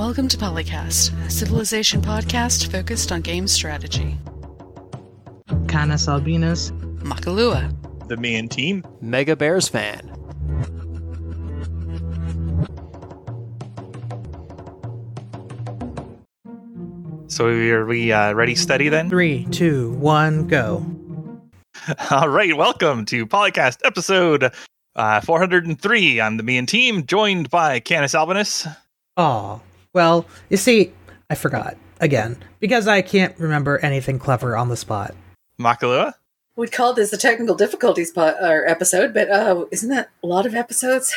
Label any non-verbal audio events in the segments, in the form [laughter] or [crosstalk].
Welcome to Polycast, a civilization podcast focused on game strategy. Canis albinus. Makahlua. The me and team. Mega Bears fan. So are we uh, ready steady then? Three, two, one, go. [laughs] All right, welcome to Polycast episode uh, 403. I'm the me and team, joined by Canis Albinus. Oh, well, you see, I forgot again because I can't remember anything clever on the spot. Makahlua. We'd call this the technical difficulties po- or episode, but uh, isn't that a lot of episodes?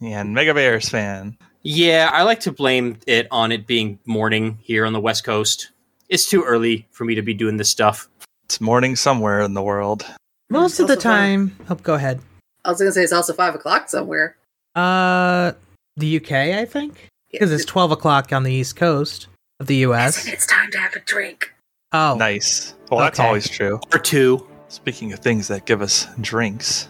Yeah, And Mega Bears fan. Yeah, I like to blame it on it being morning here on the West Coast. It's too early for me to be doing this stuff. It's morning somewhere in the world. Most It's of the also fun. time, oh, go ahead. I was going to say it's also five o'clock somewhere. Uh, the UK, I think, because it's twelve o'clock on the East Coast of the US. It's time to have a drink. Oh, Nice. Well, that's always true. Or two. Speaking of things that give us drinks,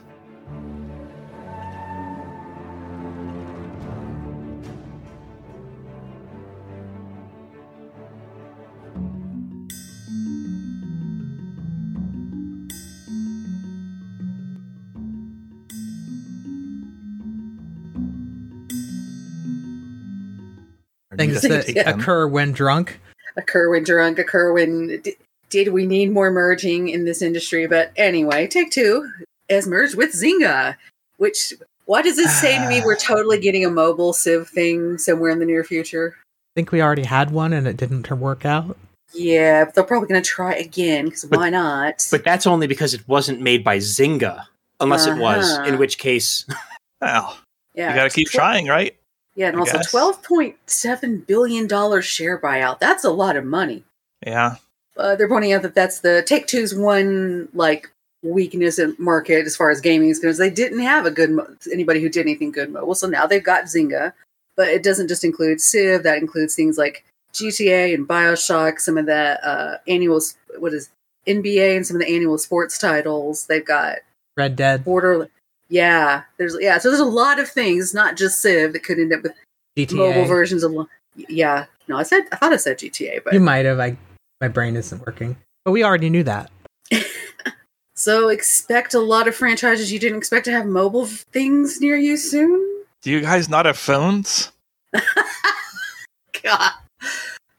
things Need that [laughs] take occur when drunk. Occur when drunk, occur when. D- did we need more merging in this industry? But anyway, take two has merged with Zynga, which. What does this say to me? We're totally getting a mobile Civ thing somewhere in the near future. I think we already had one and it didn't work out. Yeah, but they're probably going to try again because why not? But that's only because it wasn't made by Zynga. Unless it was, Uh-huh. in which case, [laughs] Well, yeah, you got to keep trying, right? Yeah, and I also guess. twelve point seven billion dollars share buyout. That's a lot of money. Yeah. Uh, they're pointing out that that's the Take Two's one like weakness in market as far as gaming is concerned. They didn't have a good mo- anybody who did anything good mobile, so now they've got Zynga. But it doesn't just include Civ. That includes things like GTA and Bioshock. Some of the uh, annual what is NBA and some of the annual sports titles. They've got Red Dead, Border. Yeah, there's yeah. So there's a lot of things, not just Civ, that could end up with GTA. mobile versions of. Yeah, no, I said I thought I said GTA, but You might have. I my brain isn't working, but we already knew that. [laughs] so expect a lot of franchises you didn't expect to have mobile things near you soon. Do you guys not have phones? [laughs] God.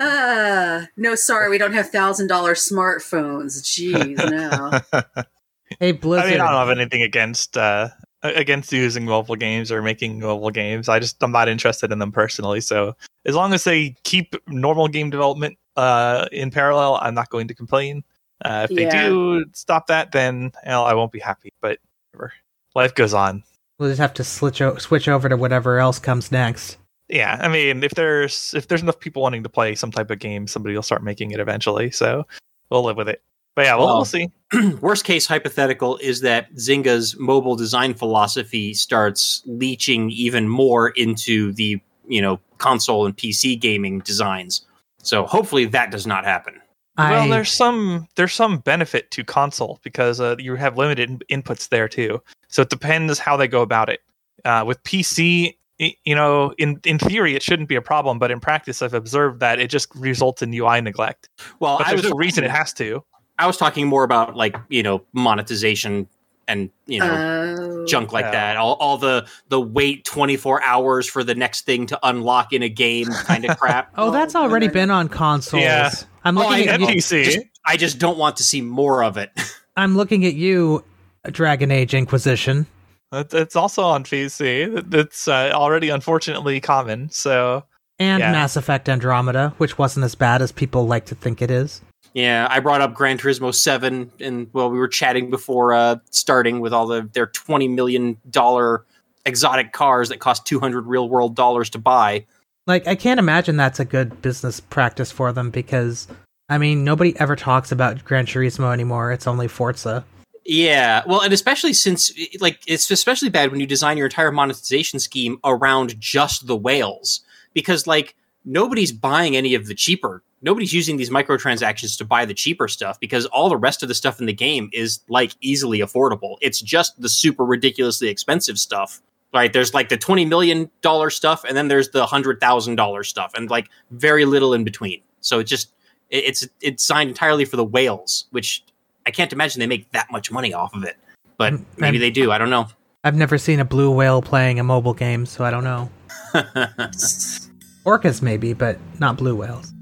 Uh, no, sorry, we don't have thousand dollar smartphones. Jeez, no. [laughs] Hey I Blizzard, mean, I don't have anything against uh against using mobile games or making mobile games. I just I'm not interested in them personally. So as long as they keep normal game development uh in parallel, I'm not going to complain. Uh, if they Yeah. do stop that, then well, I won't be happy. But whatever. life goes on. we'll just have to switch o- switch over to whatever else comes next. Yeah, I mean, if there's if there's enough people wanting to play some type of game, somebody will start making it eventually. So we'll live with it. But yeah, we'll, Well, we'll see. [clears throat] worst case hypothetical is that Zynga's mobile design philosophy starts leeching even more into the you know console and PC gaming designs. So hopefully that does not happen. Well, there's some there's some benefit to console because uh, you have limited in- inputs there too. So it depends how they go about it. Uh, with PC, i- you know, in in theory it shouldn't be a problem, but in practice I've observed that it just results in UI neglect. Well, But I there's was no reason it has to. I was talking more about like you know monetization and you know Oh. junk like Yeah. that. All, all the the wait twenty four hours for the next thing to unlock in a game kind of [laughs] crap. oh, that's Oh, already no, no, been on consoles. Yeah. I'm Oh, looking I at PC. Just- I just don't want to see more of it. [laughs] I'm looking at you, Dragon Age Inquisition. It's also on PC. It's uh, already unfortunately common. So and Yeah. Mass Effect Andromeda, which wasn't as bad as people like to think it is. Yeah, I brought up Gran Turismo Seven, and well, we were chatting before uh, starting with all the their twenty million dollar exotic cars that cost two hundred real world dollars to buy. Like, I can't imagine that's a good business practice for them because, I mean, nobody ever talks about Gran Turismo anymore. It's only Forza. Yeah, well, and especially since like it's especially bad when you design your entire monetization scheme around just the whales because like nobody's buying any of the cheaper. Nobody's using these microtransactions to buy the cheaper stuff because all the rest of the stuff in the game is like easily affordable. It's just the super ridiculously expensive stuff Right? There's like the twenty million dollar stuff, and then there's the hundred thousand dollar stuff, and like very little in between. So it just it, it's it's signed entirely for the whales, which I can't imagine they make that much money off of it. But maybe and- they do. I don't know. I've never seen a blue whale playing a mobile game, so I don't know. [laughs] Orcas maybe, but not blue whales.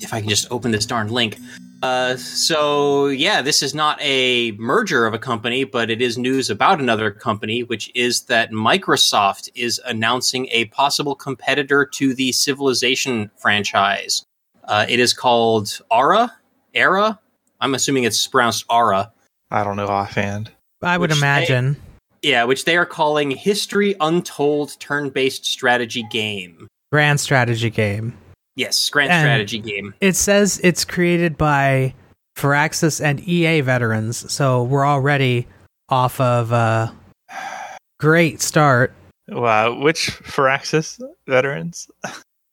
If I can just open this darn link. Uh, so yeah, this is not a merger of a company, but it is news about another company, which is that Microsoft is announcing a possible competitor to the Civilization franchise. Uh, it is called Ara. Ara. I'm assuming it's pronounced Ara. I don't know offhand. I would Which they- imagine. Yeah, which they are calling History Untold turn-based strategy game. Grand strategy game. Yes, grand And- strategy game. It says it's created by Firaxis and EA veterans, so we're already off of a great start. Wow, which Firaxis veterans?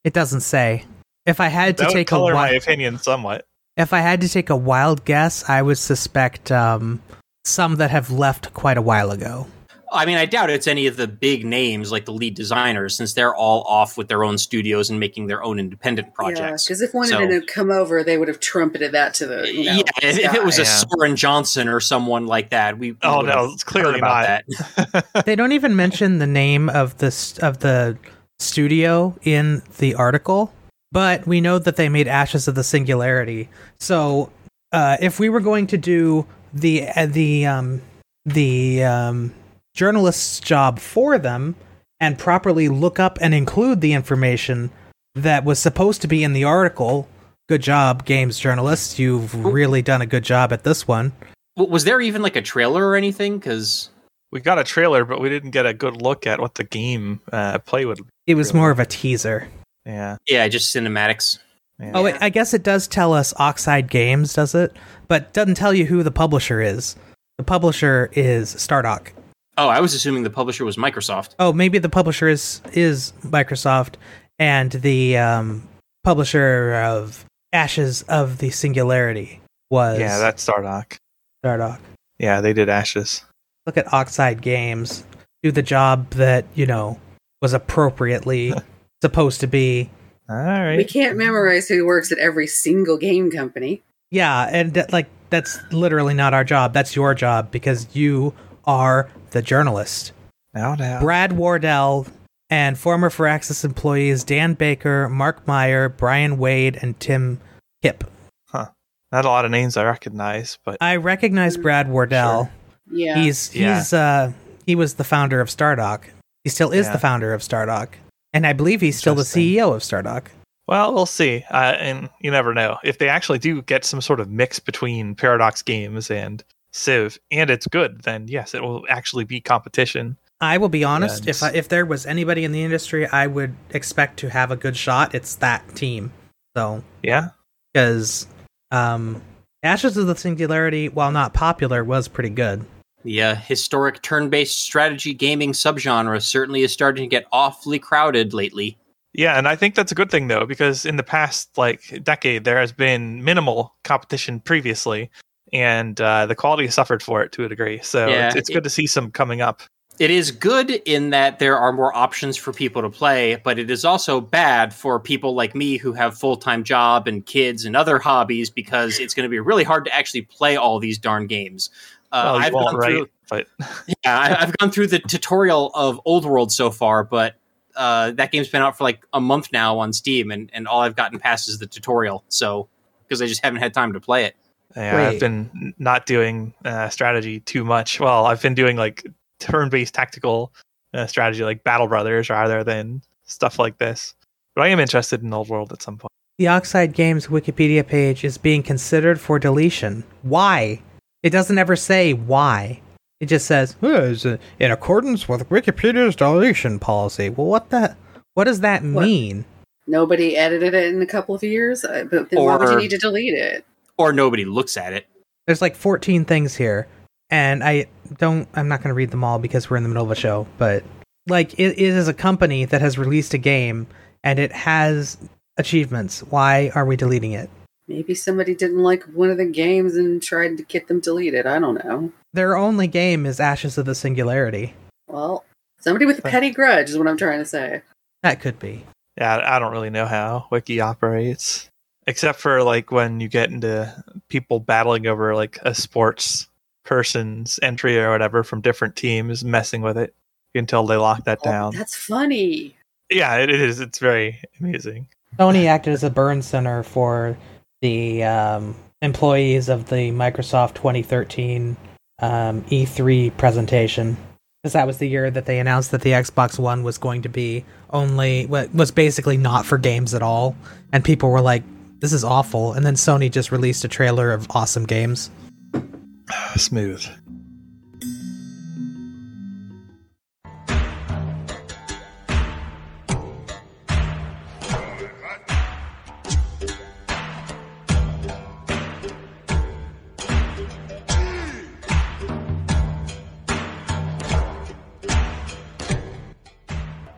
It doesn't say. If I had to That would take a color my opinion somewhat. if I had to take a wild guess, I would suspect um, some that have left quite a while ago. I mean, I doubt it's any of the big names like the lead designers, since they're all off with their own studios and making their own independent projects. because if one So- had been to come over, they would have trumpeted that to the you know, yeah, if, if it was a. Soren Johnson or someone like that, we, we Oh, no, it's clearly about not. that. [laughs] they don't even mention the name of the of the studio in the article, but we know that they made Ashes of the Singularity. So, uh, if we were going to do the uh, the um, the um, journalist's job for them and properly look up and include the information that was supposed to be in the article, good job, games journalists. You've really done a good job at this one. Was there even like a trailer or anything? Because We got a trailer, but we didn't get a good look at what the game uh, play would. It was Really? more of a teaser. Yeah. yeah, just cinematics. yeah. Oh, wait, I guess it does tell us Oxide Games, does it? But doesn't tell you who the publisher is. The publisher is Stardock. Oh, I was assuming the publisher was Microsoft. Oh, maybe the publisher is is Microsoft, and the um, publisher of Ashes of the Singularity was yeah, that's Stardock. Stardock. Yeah, they did Ashes. Look at Oxide Games do the job that you know was appropriately [laughs] supposed to be. All right. We can't memorize who works at every single game company. Yeah, and that, like that's literally not our job. That's your job because you are the journalist. Now, now. Brad Wardell and former Firaxis employees Dan Baker, Mark Meyer, Brian Wade, and Tim Kipp. Huh. Not a lot of names I recognize, but I recognize Brad Wardell. Yeah, He's Yeah. he's uh he was the founder of Stardock. He still is Yeah. the founder of Stardock. And I believe he's still the CEO of Stardock. well, we'll see. Uh, and you never know if they actually do get some sort of mix between Paradox Games and Civ, and it's good. Then yes, it will actually be competition. I will be honest, Yeah, if I, if there was anybody in the industry I would expect to have a good shot, it's that team. So, Yeah. because um Ashes of the Singularity, while not popular, was pretty good. The uh, historic turn-based strategy gaming subgenre certainly is starting to get awfully crowded lately. Yeah, and I think that's a good thing though, because in the past like decade there has been minimal competition previously, and uh, the quality suffered for it to a degree. So Yeah, it's, it's it- good to see some coming up. It is good in that there are more options for people to play, but it is also bad for people like me who have full-time job and kids and other hobbies because it's going to be really hard to actually play all these darn games. Uh, well, I've gone right? through, But [laughs] yeah, I, I've gone through the tutorial of Old World so far, but uh, that game's been out for like a month now on Steam, and, and all I've gotten past is the tutorial. So because I just haven't had time to play it. Yeah, Wait. I've been not doing uh, strategy too much. Well, I've been doing like turn-based tactical uh, strategy, like Battle Brothers, rather than stuff like this. But I am interested in Old World at some point. The Oxide Games Wikipedia page is being considered for deletion. Why? It doesn't ever say why. It just says "Oh, it's, uh, in accordance with Wikipedia's deletion policy. Well, what the? What does that What? mean? nobody edited it in a couple of years, uh, but then why would you need to delete it? Or nobody looks at it. There's like 14 things here, and I don't. I'm not going to read them all because we're in the middle of a show. But like, it, it is a company that has released a game and it has achievements. Why are we deleting it? Maybe somebody didn't like one of the games and tried to get them deleted. I don't know. Their only game is Ashes of the Singularity. Well, somebody with a petty grudge is what I'm trying to say. That could be. Yeah, I I don't really know how Wiki operates, except for like when you get into people battling over like a sports person's entry or whatever from different teams, messing with it until they lock that Oh, down. that's funny. Yeah, it is. It's very amusing. Sony acted as a burn center for the um, employees of the Microsoft 2013 um, E3 presentation. Because that was the year that they announced that the Xbox One was going to be only, wa- was basically not for games at all. And people were like, this is awful. And then Sony just released a trailer of awesome games. [sighs] Smooth.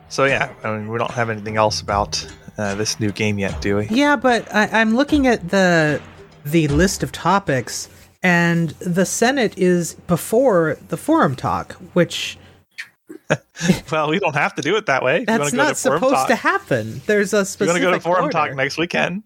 So yeah, I mean, we don't have anything else about uh, this new game yet, do we? Yeah, but I, I'm looking at the the list of topics, and the Senate is before the forum talk, which [laughs] Well, we don't have to do it that way. You that's go not to supposed Talk- to happen. There's a You specific. want to go to Forum order. Talk next weekend?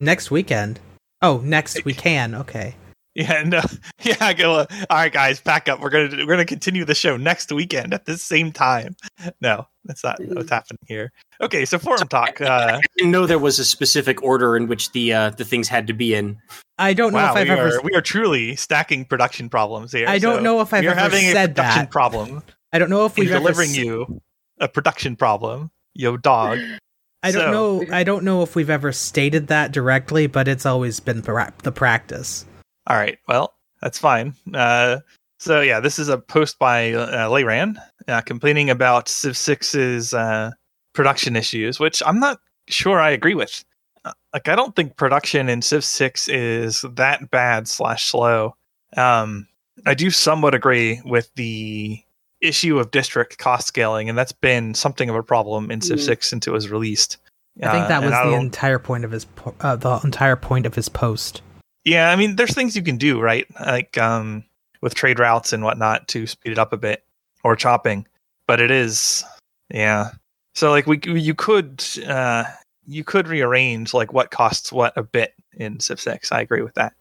next weekend? Oh, next we can. Okay. Yeah, [laughs] no, yeah. Go. Uh, all right, guys, back up. We're gonna we're gonna continue the show next weekend at the same time. No, that's not what's happening here. Okay, so forum talk. Uh, I didn't know there was a specific order in which the uh, the things had to be in. I don't know wow, if I've ever. are we are truly stacking production problems here. I don't So know if I've ever having a said production that. problem. I don't know if We're we've ever delivering s- you a production problem. Yo, dog. I don't so- know. I don't know if we've ever stated that directly, but it's always been pra- the practice. All right. Well, that's fine. Uh, so yeah, this is a post by uh, Layran uh, complaining about Civ 6's uh, production issues, which I'm not sure I agree with. Uh, like, I don't think production in Civ 6 is that bad slash slow. Um, I do somewhat agree with the issue of district cost scaling, and that's been something of a problem in Civ Mm. 6 since it was released. I think Uh, that was the entire point of his po- uh, the entire point of his post. Yeah, I mean, there's things you can do, right? Like um, with trade routes and whatnot to speed it up a bit, or chopping. But it is, yeah. So like we you could uh, you could rearrange like what costs what a bit in Civ Six. I agree with that.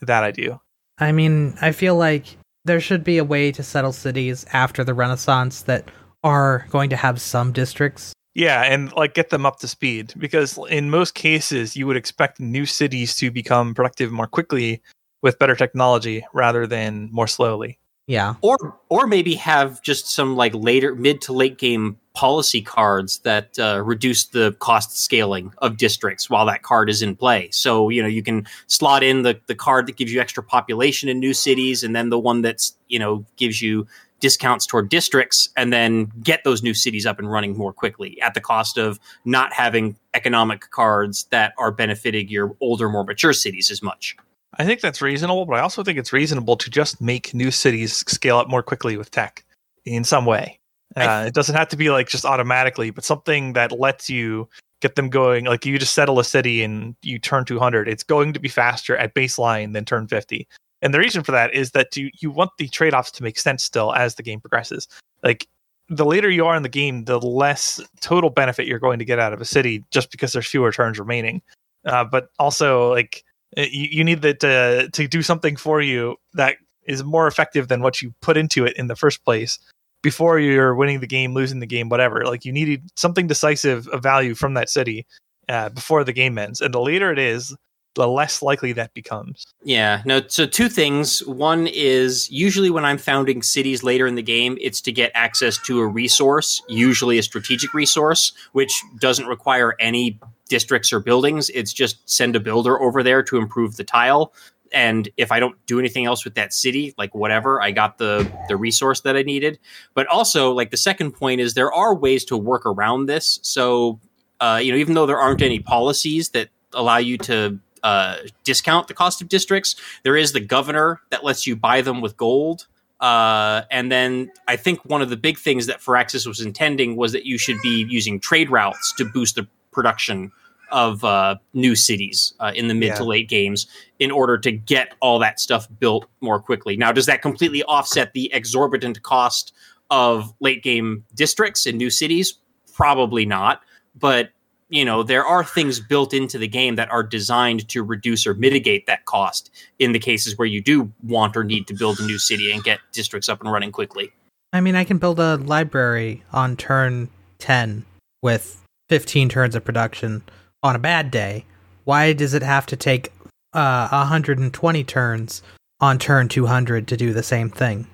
That I do. I mean, I feel like there should be a way to settle cities after the Renaissance that are going to have some districts. Yeah, and like get them up to speed because in most cases you would expect new cities to become productive more quickly with better technology rather than more slowly. Yeah. or or maybe have just some like later mid to late game policy cards that uh, reduce the cost scaling of districts while that card is in play. So you know you can slot in the the card that gives you extra population in new cities, and then the one that's you know gives you discounts toward districts, and then get those new cities up and running more quickly at the cost of not having economic cards that are benefiting your older, more mature cities as much. I think that's reasonable, but I also think it's reasonable to just make new cities scale up more quickly with tech in some way. Uh, it doesn't have to be like just automatically, but something that lets you get them going. Like you just settle a city and you turn 200. It's going to be faster at baseline than turn 50. And the reason for that is that you, you want the trade offs to make sense still as the game progresses. Like the later you are in the game, the less total benefit you're going to get out of a city just because there's fewer turns remaining. Uh, but also, like, uh, you, you need that to, to do something for you that is more effective than what you put into it in the first place before you're winning the game, losing the game, whatever. Like, you needed something decisive of value from that city uh, before the game ends. And the later it is, the less likely that becomes. Yeah, no. So two things. One is usually when I'm founding cities later in the game, it's to get access to a resource, usually a strategic resource, which doesn't require any districts or buildings. It's just send a builder over there to improve the tile. And if I don't do anything else with that city, like whatever, I got the the resource that I needed. But also, like the second point is there are ways to work around this. So, uh, you know, even though there aren't any policies that allow you to uh, discount the cost of districts, there is the governor that lets you buy them with gold. Uh, and then I think one of the big things that Firaxis was intending was that you should be using trade routes to boost the production of uh, new cities uh, in the mid Yeah. to late games in order to get all that stuff built more quickly. Now, does that completely offset the exorbitant cost of late game districts and new cities? Probably not. But you know, there are things built into the game that are designed to reduce or mitigate that cost in the cases where you do want or need to build a new city and get districts up and running quickly. I mean, I can build a library on turn 10 with 15 turns of production on a bad day. Why does it have to take uh, 120 turns on turn 200 to do the same thing?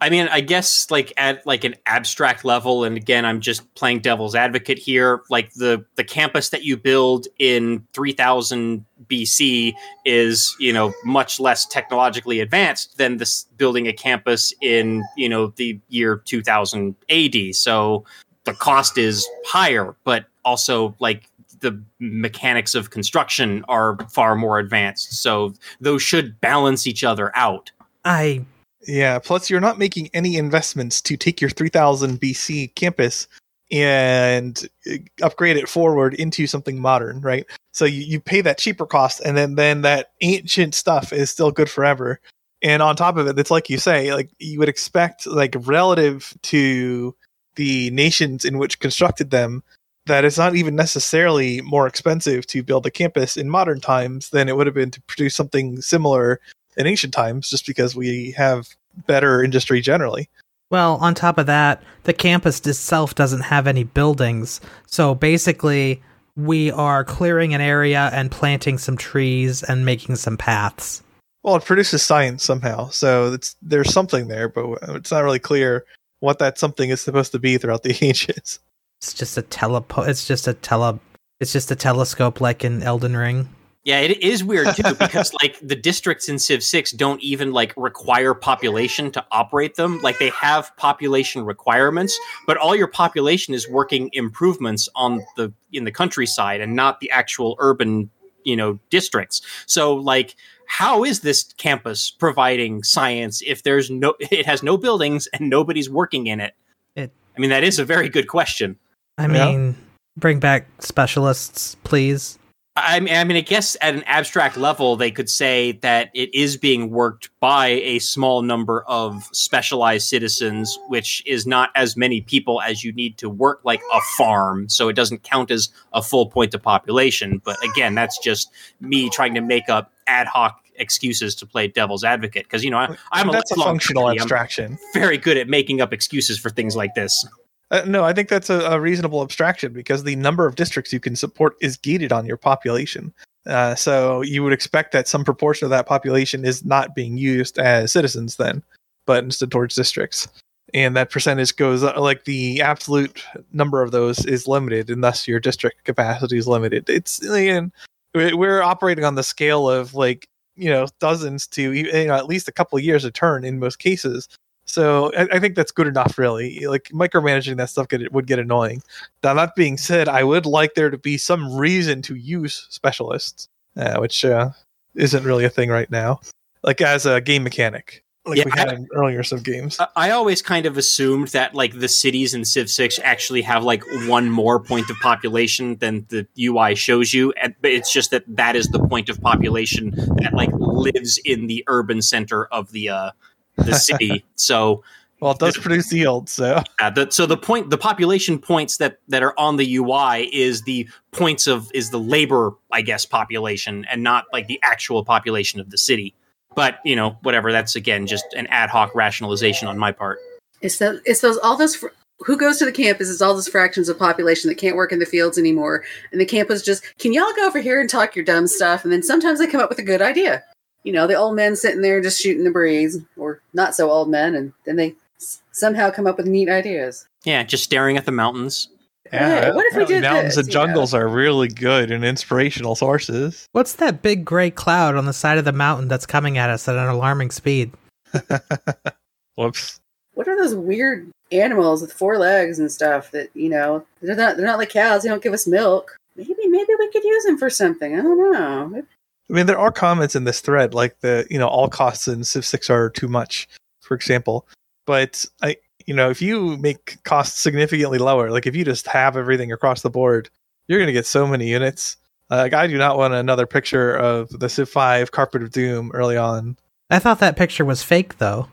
I mean, I guess like at like an abstract level, and again, I'm just playing devil's advocate here. Like the the campus that you build in 3000 BC is you know much less technologically advanced than this building a campus in you know the year 2000 AD. So the cost is higher, but also like the mechanics of construction are far more advanced. So those should balance each other out. I Yeah, plus you're not making any investments to take your 3000 BC campus and uh, upgrade it forward into something modern, right? So you, you pay that cheaper cost and then then that ancient stuff is still good forever. And on top of it, it's like you say, like you would expect like relative to the nations in which constructed them that it's not even necessarily more expensive to build a campus in modern times than it would have been to produce something similar in ancient times just because we have better industry generally. Well, on top of that, the campus itself doesn't have any buildings. So basically, we are clearing an area and planting some trees and making some paths. Well, it produces science somehow, so it's there's something there, but it's not really clear what that something is supposed to be throughout the [laughs] ages. It's just a telepo it's just a tele it's just a telescope like in Elden Ring. Yeah, it is weird too [laughs] because like the districts in Civ 6 don't even like require population to operate them. Like they have population requirements, but all your population is working improvements on the in the countryside and not the actual urban, you know, districts. So like how is this campus providing science if there's no [laughs] it has no buildings and nobody's working in it? It- I mean that is a very good question. I Yeah. mean, bring back specialists, please. I mean, I mean, I guess at an abstract level, they could say that it is being worked by a small number of specialized citizens, which is not as many people as you need to work like a farm. So it doesn't count as a full point of population. But again, that's just me trying to make up ad hoc excuses to play devil's advocate because you know I, I'm a that's a functional foodie. I'm abstraction. very good at making up excuses for things like this. Uh, no, I think that's a, a reasonable abstraction because the number of districts you can support is gated on your population. Uh, so you would expect that some proportion of that population is not being used as citizens then, but instead towards districts. And that percentage goes uh, like the absolute number of those is limited, and thus your district capacity is limited. It's and we- we're operating on the scale of like you know dozens to you know, at least a couple years a turn in most cases. So I, I think that's good enough, really. Like micromanaging that stuff get, would get annoying. Now that being said, I would like there to be some reason to use specialists, uh, which uh, isn't really a thing right now. Like as a game mechanic, like Yeah, we had in earlier some games. I- I always kind of assumed that like the cities in Civ 6 actually have like one more point of population than the UI shows you, and, but it's just that that is the point of population that like lives in the urban center of the uh the city. [laughs] so Well, it does produce yield, so uh, the, so the point the population points that that are on the UI is the points of is the labor I guess population and not like the actual population of the city. But you know whatever that's again just an ad hoc rationalization on my part. It's the, it's those all those fr- who goes to the campus is all those fractions of population that can't work in the fields anymore, and the campus just can y'all go over here and talk your dumb stuff, and then sometimes they come up with a good idea. You know, the old men sitting there just shooting the breeze, or not so old men, and then they s- somehow come up with neat ideas. Yeah, just staring at the mountains. Hey, what if we did mountains this, and you know? jungles are really good and inspirational sources. What's that big gray cloud on the side of the mountain that's coming at us at an alarming speed? [laughs] Whoops. What are those weird animals with four legs and stuff that you know they're not they're not like cows. They don't give us milk. Maybe maybe we could use them for something. I don't know. I mean, there are comments in this thread, like the you know all costs in Civ Six are too much, for example. But I, you know, if you make costs significantly lower, like if you just have everything across the board, you're going to get so many units. Like I do not want another picture of the Civ 5 Carpet of Doom early on. I thought that picture was fake though.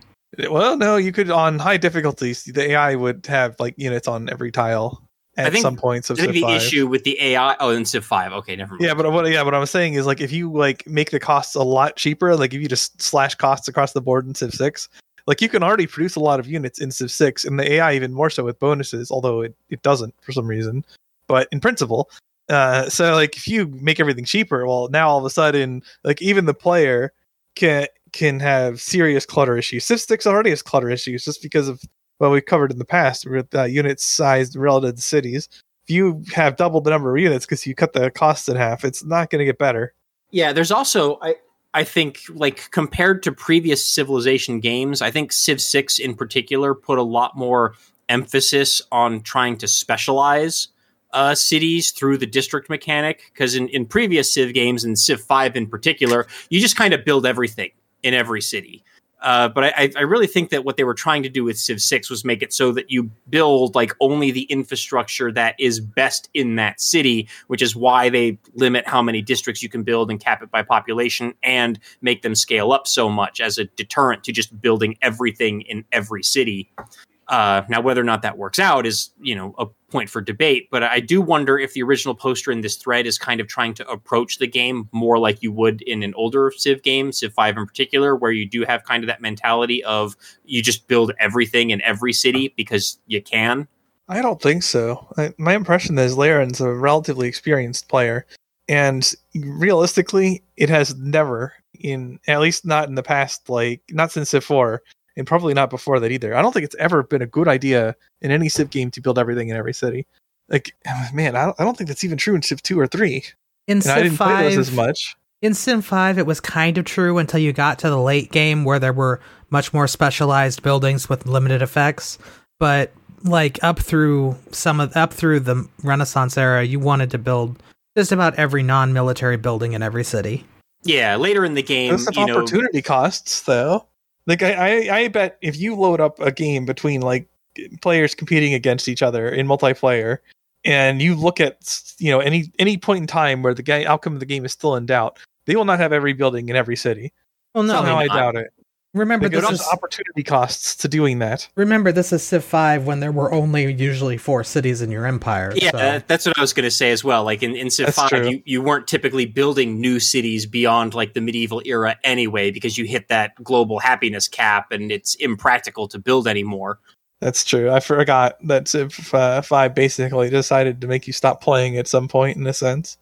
Well, no, you could on high difficulties. The AI would have like units on every tile I at think- some points of I think Civ the 5. issue with the AI. Oh, in Civ Five. Okay, never mind. Yeah, but what yeah, what I'm saying is like if you like make the costs a lot cheaper, like if you just slash costs across the board in Civ 6, like you can already produce a lot of units in Civ 6 and the AI even more so with bonuses, although it, it doesn't for some reason. But in principle, uh so like if you make everything cheaper, well now all of a sudden like even the player can can have serious clutter issues. Civ 6 already has clutter issues just because of what we covered in the past with uh, unit-sized relative to cities if you have double the number of units because you cut the costs in half, it's not going to get better. Yeah, there's also I I think like compared to previous civilization games, I think Civ 6 in particular put a lot more emphasis on trying to specialize uh, cities through the district mechanic because in, in previous Civ games and Civ 5 in particular, you just kind of build everything in every city. Uh, but I, I really think that what they were trying to do with Civ 6 was make it so that you build like only the infrastructure that is best in that city, which is why they limit how many districts you can build and cap it by population and make them scale up so much as a deterrent to just building everything in every city. Uh, now, whether or not that works out is, you know, a point for debate. But I do wonder if the original poster in this thread is kind of trying to approach the game more like you would in an older Civ game, Civ 5 in particular, where you do have kind of that mentality of you just build everything in every city because you can. I don't think so. I, my impression is Laren's a relatively experienced player, and realistically, it has never, in at least not in the past, like not since Civ 4, and probably not before that either. I don't think it's ever been a good idea in any Civ game to build everything in every city. Like, [sighs] man, I don't, I don't think that's even true in Civ 2 or 3. In And I Civ didn't play those as much. in Civ five, it was kind of true until you got to the late game where there were much more specialized buildings with limited effects. But like up through some of up through the Renaissance era, you wanted to build just about every non-military building in every city. Yeah, later in the game, Those have you know, opportunity costs, though. Like I, I, I bet if you load up a game between like players competing against each other in multiplayer, and you look at you know any any point in time where the ga- outcome of the game is still in doubt, they will not have every building in every city. Well, no, Somehow I doubt it. Remember Like, this there's is opportunity costs to doing that. remember this is Civ five when there were only usually four cities in your empire. Yeah, so- that- that's what I was going to say as well. Like in, in Civ That's 5, true. you, you weren't typically building new cities beyond like the medieval era anyway, because you hit that global happiness cap and it's impractical to build anymore. That's true. I forgot that Civ uh, Five basically decided to make you stop playing at some point, in a sense.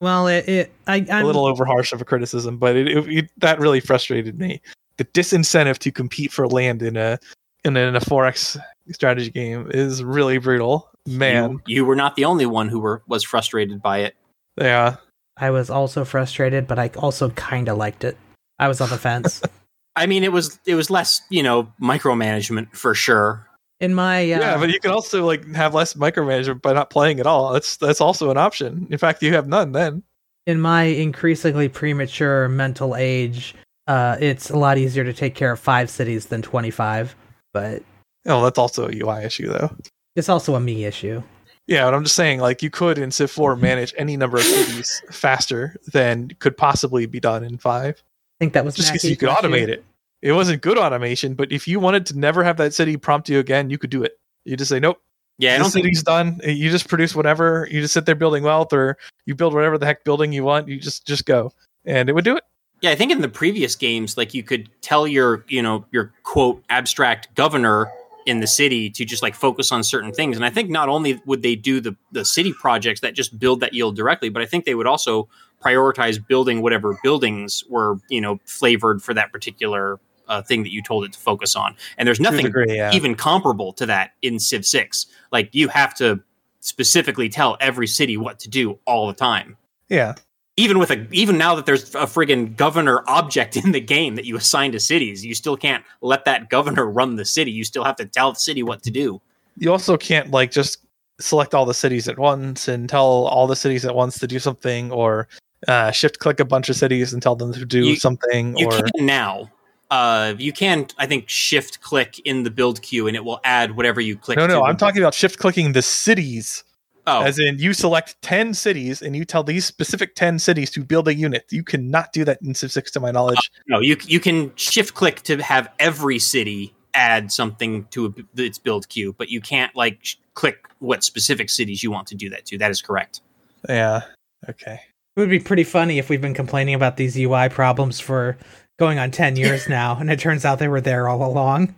well, it, it I I'm, a little over harsh of a criticism, but it, it, it that really frustrated me. The disincentive to compete for land in a in a, in a 4X strategy game is really brutal. Man, You, you were not the only one who were was frustrated by it. yeah. I was also frustrated, but I also kind of liked it. I was on the fence. [laughs] I mean, it was it was less, you know, micromanagement for sure. In my uh, yeah, but you can also like have less micromanagement by not playing at all. That's that's also an option. In fact, you have none then. in my increasingly premature mental age, uh, it's a lot easier to take care of five cities than twenty-five. But Oh, that's also a UI issue though. it's also a me issue. Yeah, but I'm just saying, like you could in Civ 4 manage any number of cities [laughs] faster than could possibly be done in five. I think that was just because you could issue. automate it. It wasn't good automation, but if you wanted to never have that city prompt you again, you could do it. You just say, nope, Yeah, I the don't think city's done. You just produce whatever. You just sit there building wealth, or you build whatever the heck building you want. You just just go, and it would do it. Yeah, I think in the previous games, like you could tell your, you know, your quote abstract governor in the city to just like focus on certain things. And I think not only would they do the the city projects that just build that yield directly, but I think they would also prioritize building whatever buildings were, you know, flavored for that particular uh, thing that you told it to focus on. And there's nothing degree, yeah. even comparable to that in Civ 6. Like you have to specifically tell every city what to do all the time yeah, even with a even now that there's a friggin' governor object [laughs] in the game that you assign to cities, you still can't let that governor run the city. You still have to tell the city what to do. you also can't like just select all the cities at once and tell all the cities at once to do something, or uh, shift click a bunch of cities and tell them to do You- something. You or can now. Uh, you can, I think, shift click in the build queue, and it will add whatever you click. no, to no, I'm talking about shift clicking the cities Oh, As in, you select 10 cities and you tell these specific 10 cities to build a unit. You cannot do that in Civ 6 to my knowledge. Uh, no, you you can shift click to have every city add something to a, its build queue, but you can't like sh- click what specific cities you want to do that to. That is correct. yeah. Okay. It would be pretty funny if we've been complaining about these UI problems for going on 10 years [laughs] now, and it turns out they were there all along.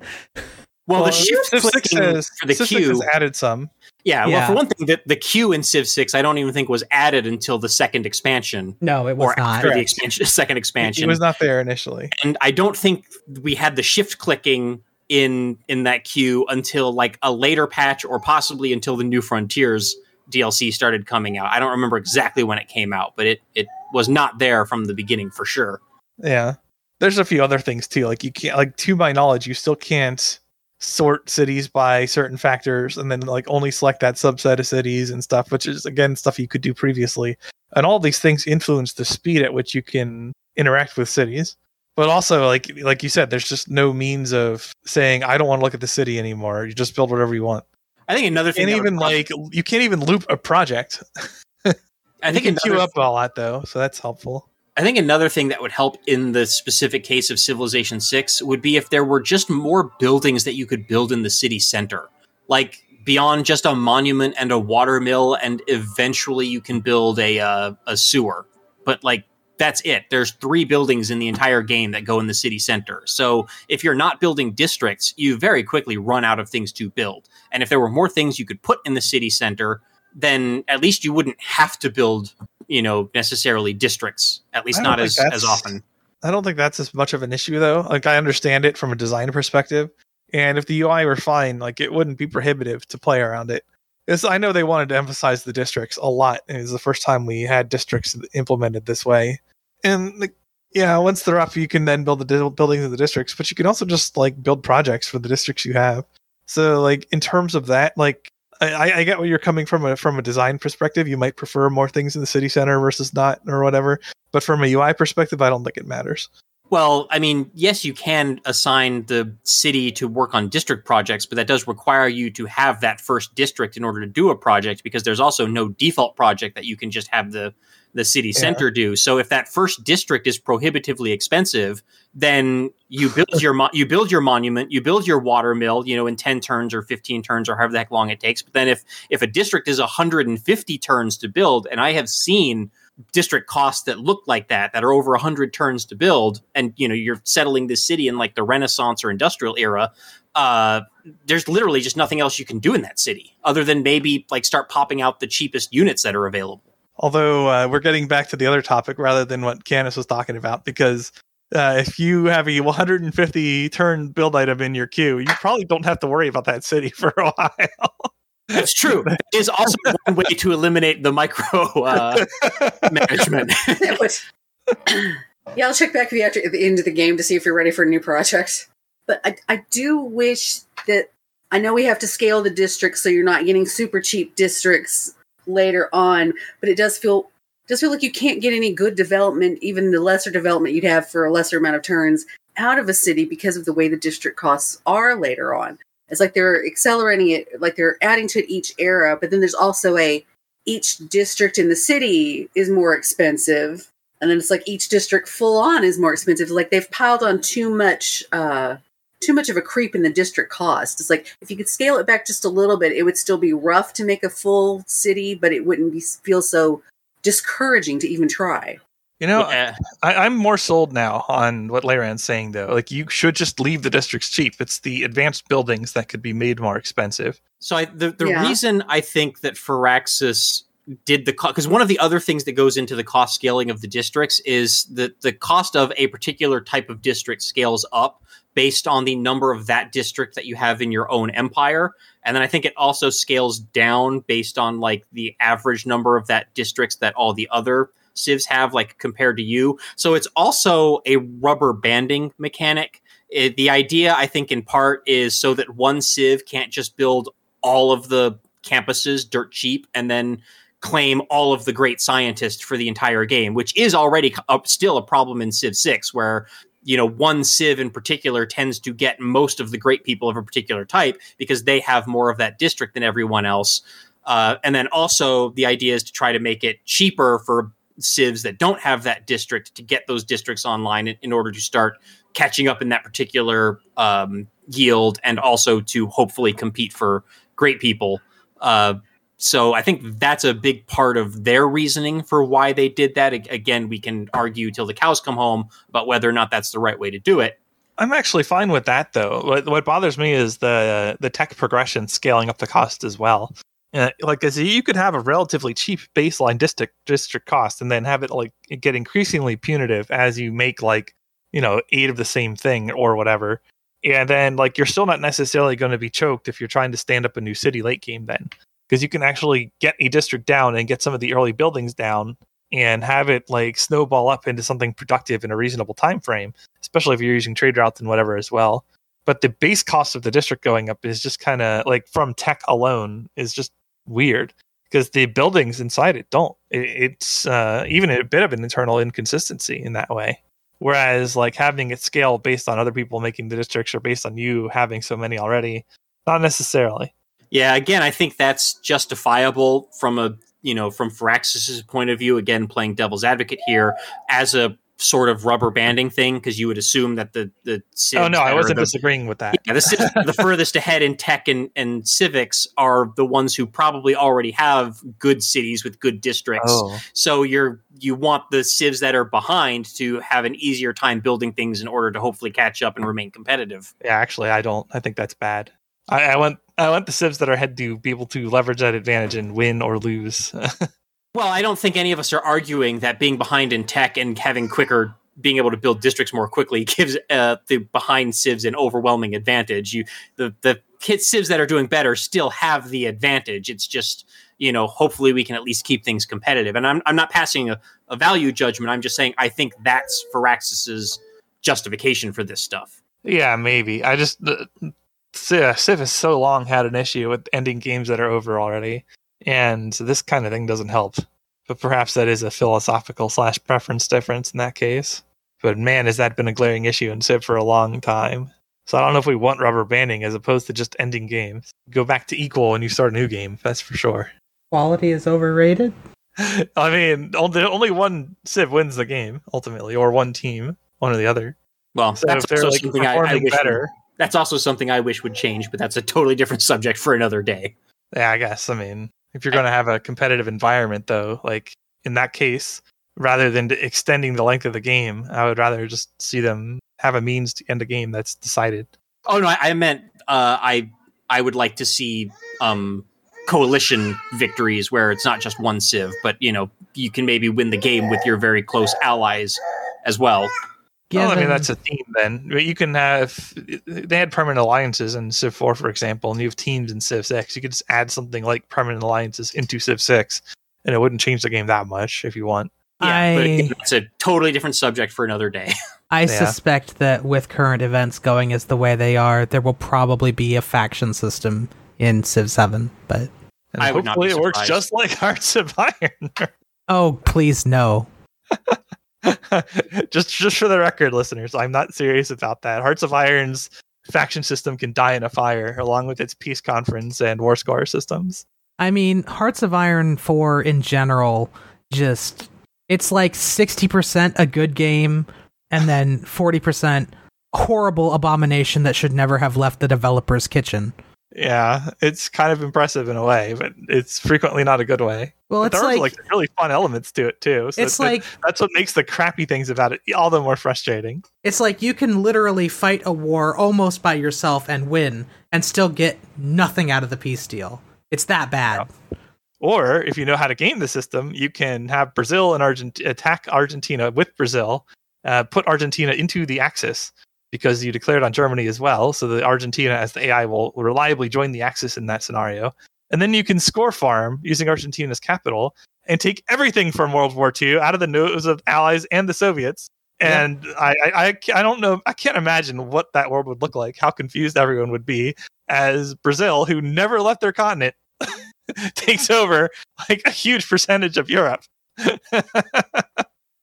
Well, the shift Civ 6 clicking has, for the Civ 6 queue, has added some. Yeah, Well, for one thing, the, the queue in Civ Six, I don't even think was added until the second expansion No, it was or not. after the Correct. expansion, [laughs] second It was not there initially. and I don't think we had the shift clicking in in that queue until like a later patch or possibly until the New Frontiers DLC started coming out. I don't remember exactly when it came out, but it it was not there from the beginning for sure. Yeah. There's a few other things too. Like you can't like to my knowledge, you still can't sort cities by certain factors and then like only select that subset of cities and stuff, which is again stuff you could do previously. And all these things influence the speed at which you can interact with cities. But also like like you said, there's just no means of saying I don't want to look at the city anymore. You just build whatever you want. I think another thing And that would even like you can't even loop a project. I [laughs] think you can queue up a lot though, so that's helpful. I think another thing that would help in the specific case of Civilization 6 would be if there were just more buildings that you could build in the city center. Like beyond just a monument and a water mill and eventually you can build a uh, a sewer. But like that's it. There's three buildings in the entire game that go in the city center. So if you're not building districts, you very quickly run out of things to build. And if there were more things you could put in the city center, then at least you wouldn't have to build, you know, necessarily districts. At least don't as as often. I don't think that's as much of an issue though. Like I understand it from a design perspective, and if the UI were fine, like it wouldn't be prohibitive to play around it. It's, I know they wanted to emphasize the districts a lot. It was the first time we had districts implemented this way, and like, yeah, once they're up, you can then build the di- buildings of the districts, but you can also just like build projects for the districts you have. So like in terms of that, like I, I- get where you're coming from a from a design perspective. You might prefer more things in the city center versus not or whatever. But from a UI perspective, I don't think it matters. Well, I mean, yes, you can assign the city to work on district projects, but that does require you to have that first district in order to do a project because there's also no default project that you can just have the the city Yeah. center do. So if that first district is prohibitively expensive, then you build [laughs] your mo- you build your monument, you build your water mill, you know, in 10 turns or 15 turns or however the heck long it takes. But then if if a district is 150 turns to build, and I have seen district costs that look like that that are over 100 turns to build and you know you're settling this city in like the renaissance or industrial era uh there's literally just nothing else you can do in that city other than maybe like start popping out the cheapest units that are available Although uh, we're getting back to the other topic rather than what Canis was talking about, because uh, if you have a 150 turn build item in your queue, you probably don't have to worry about that city [laughs] for a while. that's true [laughs] it is also one way to eliminate the micro uh, management Yeah, yeah, I'll check back with after at the end of the game to see if you're ready for new projects. But I, I do wish that I know we have to scale the districts so you're not getting super cheap districts later on, but it does feel does feel like you can't get any good development, even the lesser development you'd have for a lesser amount of turns, out of a city because of the way the district costs are later on. It's like they're accelerating it, like they're adding to it each era, but then there's also a each district in the city is more expensive and then it's like each district full on is more expensive like they've piled on too much uh too much of a creep in the district cost it's like if you could scale it back just a little bit it would still be rough to make a full city but it wouldn't be feel so discouraging to even try You know, Yeah. I, I'm more sold now on what Leyran's saying, though. Like, you should just leave the districts cheap. It's the advanced buildings that could be made more expensive. So I, the the Yeah. reason I think that Firaxis did the cost because one of the other things that goes into the cost scaling of the districts is that the cost of a particular type of district scales up based on the number of that district that you have in your own empire. And then i think it also scales down based on like the average number of that districts that all the other civs have like compared to you. So it's also a rubber banding mechanic. It, the idea i think in part is so that one civ can't just build all of the campuses dirt cheap and then claim all of the great scientists for the entire game which is already still a problem in civ 6 where you know one civ in particular tends to get most of the great people of a particular type because they have more of that district than everyone else Uh, and then also the idea is to try to make it cheaper for civs that don't have that district to get those districts online in, in order to start catching up in that particular um, yield and also to hopefully compete for great people. Uh, so I think that's a big part of their reasoning for why they did that. Again, we can argue till the cows come home about whether or not that's the right way to do it. I'm actually fine with that though. What, what bothers me is the the tech progression scaling up the cost as well. Uh, like, you could have a relatively cheap baseline district district cost, and then have it like get increasingly punitive as you make like you know eight of the same thing or whatever. And then like you're still not necessarily going to be choked if you're trying to stand up a new city late game then, because you can actually get a district down and get some of the early buildings down and have it like snowball up into something productive in a reasonable time frame especially if you're using trade routes and whatever as well. But the base cost of the district going up is just kind of like from tech alone is just weird because the buildings inside it don't. It, it's uh, even a bit of an internal inconsistency in that way. Whereas like having it scale based on other people making the districts or based on you having so many already, not necessarily. Yeah, again, I think that's justifiable from a you know from Firaxis's point of view. Again, playing devil's advocate here as a sort of rubber banding thing because you would assume that the the oh no, I wasn't the, disagreeing with that. yeah, the, the furthest ahead in tech and, and civics are the ones who probably already have good cities with good districts. Oh, So you're you want the civs that are behind to have an easier time building things in order to hopefully catch up and remain competitive. yeah. Actually, I don't. I think that's bad. I, I want. I want the civs that are ahead to be able to leverage that advantage and win or lose. [laughs] Well, I don't think any of us are arguing that being behind in tech and having quicker being able to build districts more quickly [laughs] gives uh, the behind civs an overwhelming advantage. You the the civs that are doing better still have the advantage. It's just you know hopefully we can at least keep things competitive. And I'm I'm not passing a, a value judgment. I'm just saying I think that's Firaxis's justification for this stuff. Yeah, maybe. I just the, Civ Civ has so long had an issue with ending games that are over already, and this kind of thing doesn't help. But perhaps that is a philosophical slash preference difference in that case. But man, has that been a glaring issue in Civ for a long time. So I don't know if we want rubber banding as opposed to just ending games. Go back to equal when you start a new game. That's for sure. Quality is overrated. [laughs] I mean, only only one Civ wins the game ultimately, or one team, one or the other. Well, So that's if they're also like something I, I wish better, that's also something I wish would change, but that's a totally different subject for another day. Yeah, I guess. I mean, if you're going to have a competitive environment, though, like in that case, rather than extending the length of the game, I would rather just see them have a means to end a game that's decided. Oh no, I, I meant uh, I I would like to see um, coalition victories where it's not just one civ, but you know you can maybe win the game with your very close allies as well. Well, I mean, that's a theme then. But You can have, they had permanent alliances in Civ 4, for example, and you have teams in Civ 6. You could just add something like permanent alliances into Civ 6, and it wouldn't change the game that much if you want. Yeah, I again, it's a totally different subject for another day. [laughs] I Yeah. suspect that with current events going as the way they are, there will probably be a faction system in Civ 7. But And I would not hopefully be it works just like [laughs] Hearts of Iron. oh, please no. [laughs] [laughs] just just for the record, listeners, I'm not serious about that. Hearts of Iron's faction system can die in a fire, along with its peace conference and war score systems. I mean, Hearts of Iron 4 in general, just it's like 60% a good game and then 40% horrible abomination that should never have left the developer's kitchen. Yeah, it's kind of impressive in a way, but it's frequently not a good way. Well, it's there are like, like really fun elements to it too. So it's that- like that's what makes the crappy things about it all the more frustrating. it's like you can literally fight a war almost by yourself and win and still get nothing out of the peace deal. It's that bad. Or if you know how to game the system, you can have Brazil and Argentina attack Argentina with Brazil, uh, put Argentina into the Axis because you declared on Germany as well. So the Argentina as the AI will reliably join the Axis in that scenario. And then you can score farm using Argentina's capital and take everything from World War II out of the nose of allies and the Soviets. And I, I, I, I don't know, I can't imagine what that world would look like, how confused everyone would be as Brazil, who never left their continent, [laughs] takes over like a huge percentage of Europe. [laughs]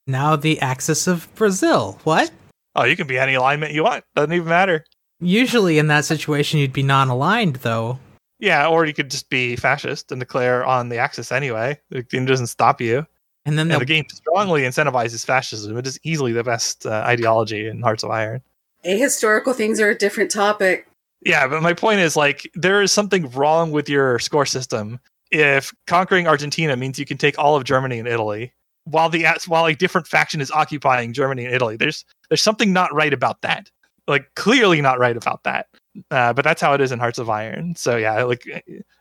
Now the axis of Brazil. What? Oh, you can be any alignment you want. Doesn't even matter. Usually in that situation you'd be non-aligned though. Yeah, or you could just be fascist and declare on the Axis anyway. It doesn't stop you. And then And the the game strongly incentivizes fascism. It is easily the best uh, ideology in Hearts of Iron. Ahistorical things are a different topic. Yeah, but my point is like there is something wrong with your score system if conquering Argentina means you can take all of Germany and Italy while the while a different faction is occupying Germany and Italy. There's there's something not right about that. Like clearly not right about that. Uh, but that's how it is in Hearts of Iron. So yeah, like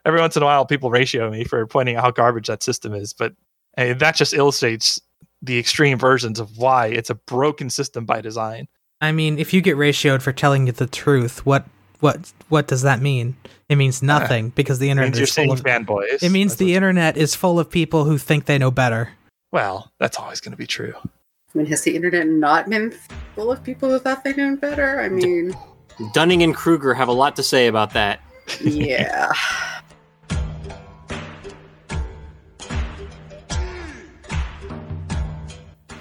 every once in a while people ratio me for pointing out how garbage that system is, but uh, that just illustrates the extreme versions of why it's a broken system by design. I mean, if you get ratioed for telling you the truth, what what what does that mean? It means nothing because the internet is full of fanboys. it means That's the internet is full of people who think they know better. Well, that's always going to be true. I mean, has the internet not been full of people who thought they knew better? I mean, Dunning and Kruger have a lot to say about that. yeah. [laughs]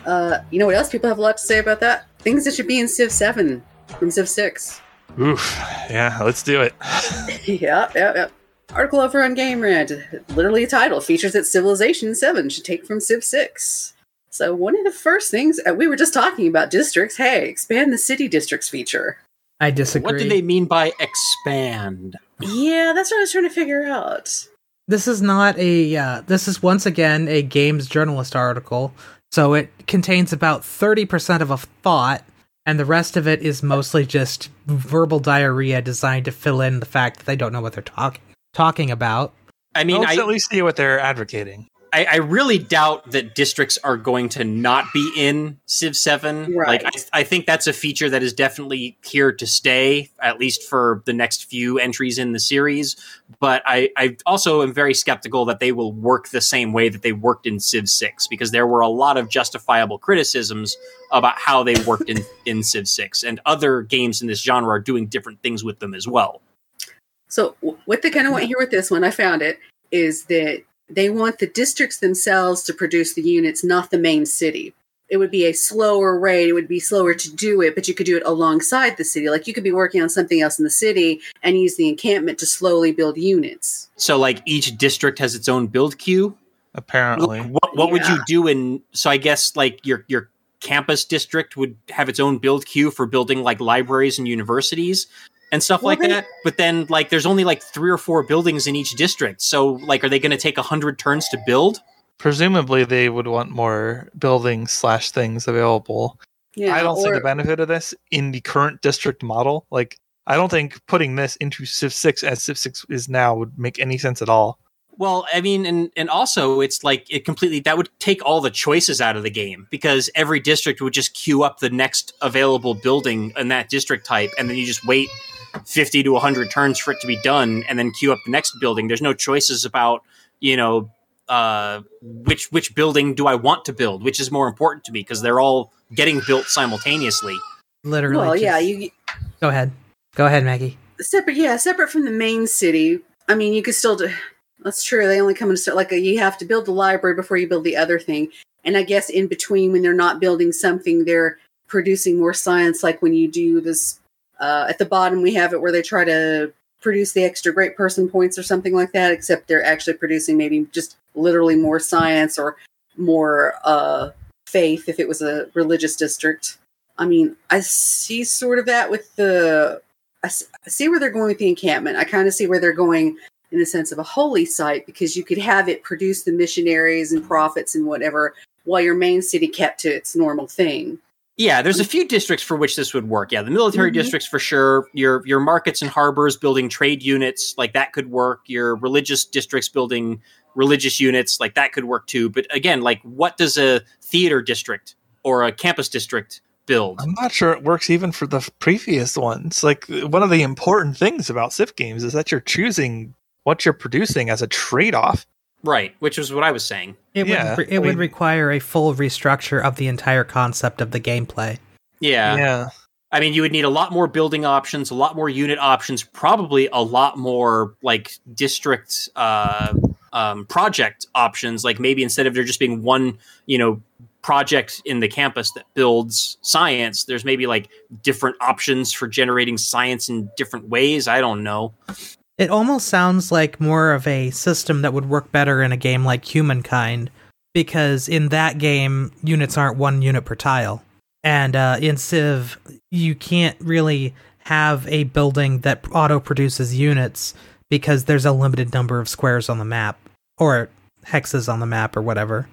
Uh, you know what else people have a lot to say about that? Things that should be in Civ 7 from Civ 6. Oof. Yeah, let's do it. [laughs] yeah, yeah, yeah. Article over on Game Rant, literally a title, features that Civilization 7 should take from Civ 6. So, one of the first things uh, we were just talking about districts. Hey, expand the city districts feature. I disagree. What do they mean by expand? Yeah, that's what I was trying to figure out. This is not a. Uh, this is once again a games journalist article, so it contains about thirty percent of a thought, and the rest of it is mostly just verbal diarrhea designed to fill in the fact that they don't know what they're talking talking about. I mean, let's I, at least see what they're advocating. I, I really doubt that districts are going to not be in Civ 7. Right. Like, I, I think that's a feature that is definitely here to stay, at least for the next few entries in the series. But I, I also am very skeptical that they will work the same way that they worked in Civ 6, because there were a lot of justifiable criticisms about how they worked in, in Civ 6. And other games in this genre are doing different things with them as well. So, what they kind of want here with this one, I found it, is that they want the districts themselves to produce the units, not the main city. It would be a slower rate. It would be slower to do it, but you could do it alongside the city. Like you could be working on something else in the city and use the encampment to slowly build units. So, like, each district has its own build queue. Apparently, What what would you do in so I guess like your your campus district would have its own build queue for building like libraries and universities and stuff Well, like they- that. But then like there's only like three or four buildings in each district. So like are they going to take a 100 turns to build? presumably they would want more buildings slash things available. Yeah, I don't see the benefit of this in the current district model. Like, I don't think putting this into Civ 6 as Civ 6 is now would make any sense at all. Well, I mean, and and also it's like it completely that would take all the choices out of the game because every district would just queue up the next available building in that district type, and then you just wait fifty to hundred turns for it to be done, and then queue up the next building. There's no choices about you know uh, which which building do I want to build, which is more important to me because they're all getting built simultaneously. Literally. well, yeah, you Go ahead. Go ahead, Maggie. separate. Yeah, separate from the main city. I mean, you could still do. That's true. They only come in start like you have to build the library before you build the other thing. And I guess in between, when they're not building something, they're producing more science. Like when you do this uh, at the bottom, we have it where they try to produce the extra great person points or something like that. Except they're actually producing maybe just literally more science or more uh, faith if it was a religious district. I mean, I see sort of that with the I see where they're going with the encampment. I kind of see where they're going in the sense of a holy site because you could have it produce the missionaries and prophets and whatever while your main city kept to its normal thing. Yeah, there's a few districts for which this would work. Yeah, the military Mhm. districts for sure. Your your markets and harbors building trade units like that could work. Your religious districts building religious units like that could work too. But again, like what does a theater district or a campus district build? I'm not sure it works even for the previous ones. Like, one of the important things about Civ games is that you're choosing what you're producing as a trade off. Right, which was what I was saying. It Yeah, would re- it I would mean- require a full restructure of the entire concept of the gameplay. Yeah. yeah. I mean, you would need a lot more building options, a lot more unit options, probably a lot more like district uh, um, project options. Like maybe instead of there just being one, you know, project in the campus that builds science, there's maybe like different options for generating science in different ways. I don't know. It almost sounds like more of a system that would work better in a game like Humankind, because in that game, units aren't one unit per tile. And uh, in Civ, you can't really have a building that auto produces units because there's a limited number of squares on the map or hexes on the map or whatever.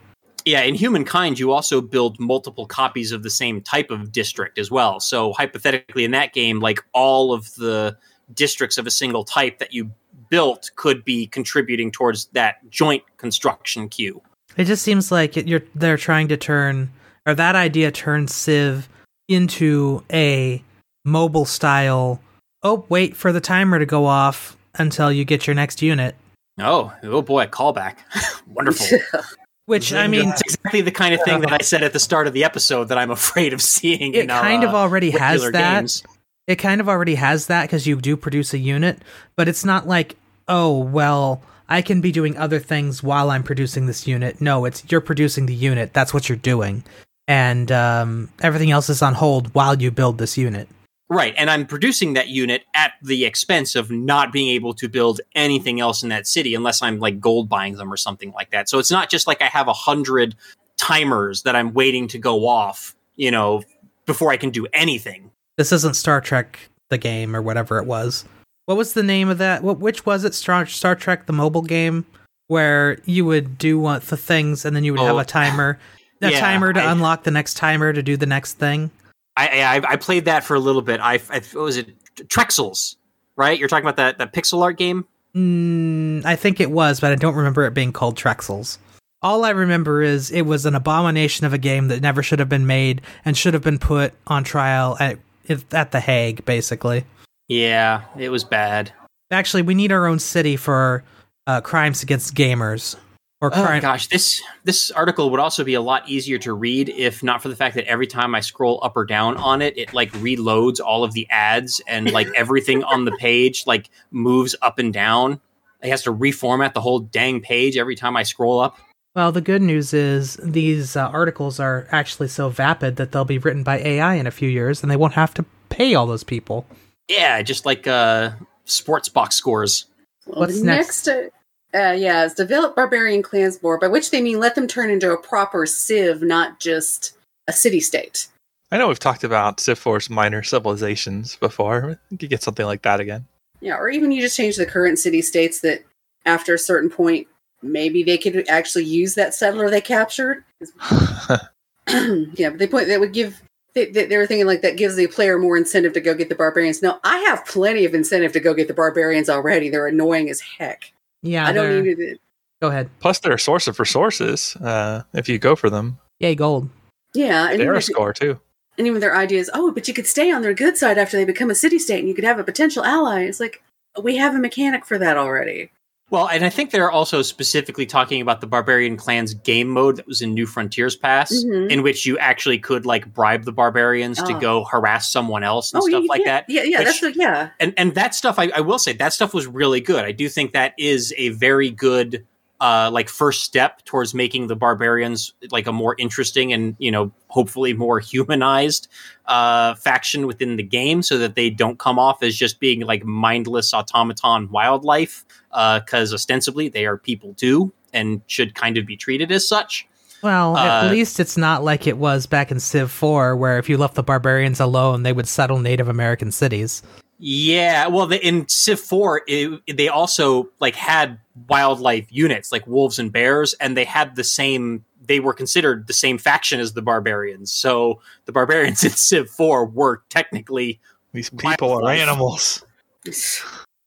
Yeah, in Humankind, you also build multiple copies of the same type of district as well. So hypothetically, in that game, like all of the districts of a single type that you built could be contributing towards that joint construction queue. It just seems like you're they're trying to turn or that idea turns Civ into a mobile style. Oh, wait for the timer to go off until you get your next unit. Oh, oh boy, a callback. [laughs] Wonderful. [laughs] Which I mean, it's exactly the kind of thing that I said at the start of the episode that I'm afraid of seeing. it in, kind uh, of already has that. games. It kind of already has that because you do produce a unit, but it's not like, oh, well, I can be doing other things while I'm producing this unit. No, it's you're producing the unit. That's what you're doing. And um, everything else is on hold while you build this unit. Right, and I'm producing that unit at the expense of not being able to build anything else in that city unless I'm like gold buying them or something like that. So it's not just like I have a hundred timers that I'm waiting to go off, you know, before I can do anything. This isn't Star Trek the game or whatever it was. What was the name of that? What which was it? Star Star Trek the mobile game where you would do one the things and then you would have Oh. a timer, [sighs] a Yeah, timer to I- unlock the next timer to do the next thing. I I, I played that for a little bit. I, I was it Trexels, right? You're talking about that that pixel art game. Mm, I think it was, but I don't remember it being called Trexels. All I remember is it was an abomination of a game that never should have been made and should have been put on trial at at the Hague, basically. Yeah, it was bad. Actually, we need our own city for uh, crimes against gamers or Oh crime. gosh, this this article would also be a lot easier to read if not for the fact that every time I scroll up or down on it, it like reloads all of the ads and like [laughs] everything on the page like moves up and down. It has to reformat the whole dang page every time I scroll up. Well, the good news is these uh, articles are actually so vapid that they'll be written by AI in a few years, and they won't have to pay all those people. Yeah, just like uh sports box scores. Well, What's next? next? uh, uh, yeah, it's develop barbarian clans more, by which they mean let them turn into a proper civ, not just a city state. I know we've talked about Civ 4's minor civilizations before. We could get something like that again. Yeah, or even you just change the current city states that after a certain point, maybe they could actually use that settler they captured. [laughs] yeah, but they point that would give. They, they, they were thinking like that gives the player more incentive to go get the barbarians. No, I have plenty of incentive to go get the barbarians already. They're annoying as heck. Yeah, I don't they're- need to. Go ahead. Plus, they're a source of resources uh, if you go for them. Yay, gold. Yeah, and They're a score too. and even their idea is, oh, but you could stay on their good side after they become a city state, and you could have a potential ally. It's like we have a mechanic for that already. Well, and I think they're also specifically talking about the Barbarian Clans game mode that was in New Frontiers Pass, Mhm. in which you actually could like bribe the barbarians to Oh. go harass someone else and oh, stuff yeah, like that. Yeah, yeah, which- that's the, yeah. and and that stuff I, I will say that stuff was really good i do think that is a very good uh like first step towards making the barbarians like a more interesting and you know hopefully more humanized uh faction within the game so that they don't come off as just being like mindless automaton wildlife uh because ostensibly they are people too and should kind of be treated as such Well, at Uh, least it's not like it was back in Civ 4, where if you left the barbarians alone, they would settle Native American cities. Yeah, well, the, in Civ Four, it, they also like had wildlife units like wolves and bears, and they had the same. They were considered the same faction as the barbarians. So the barbarians [laughs] in Civ Four were technically These people are animals.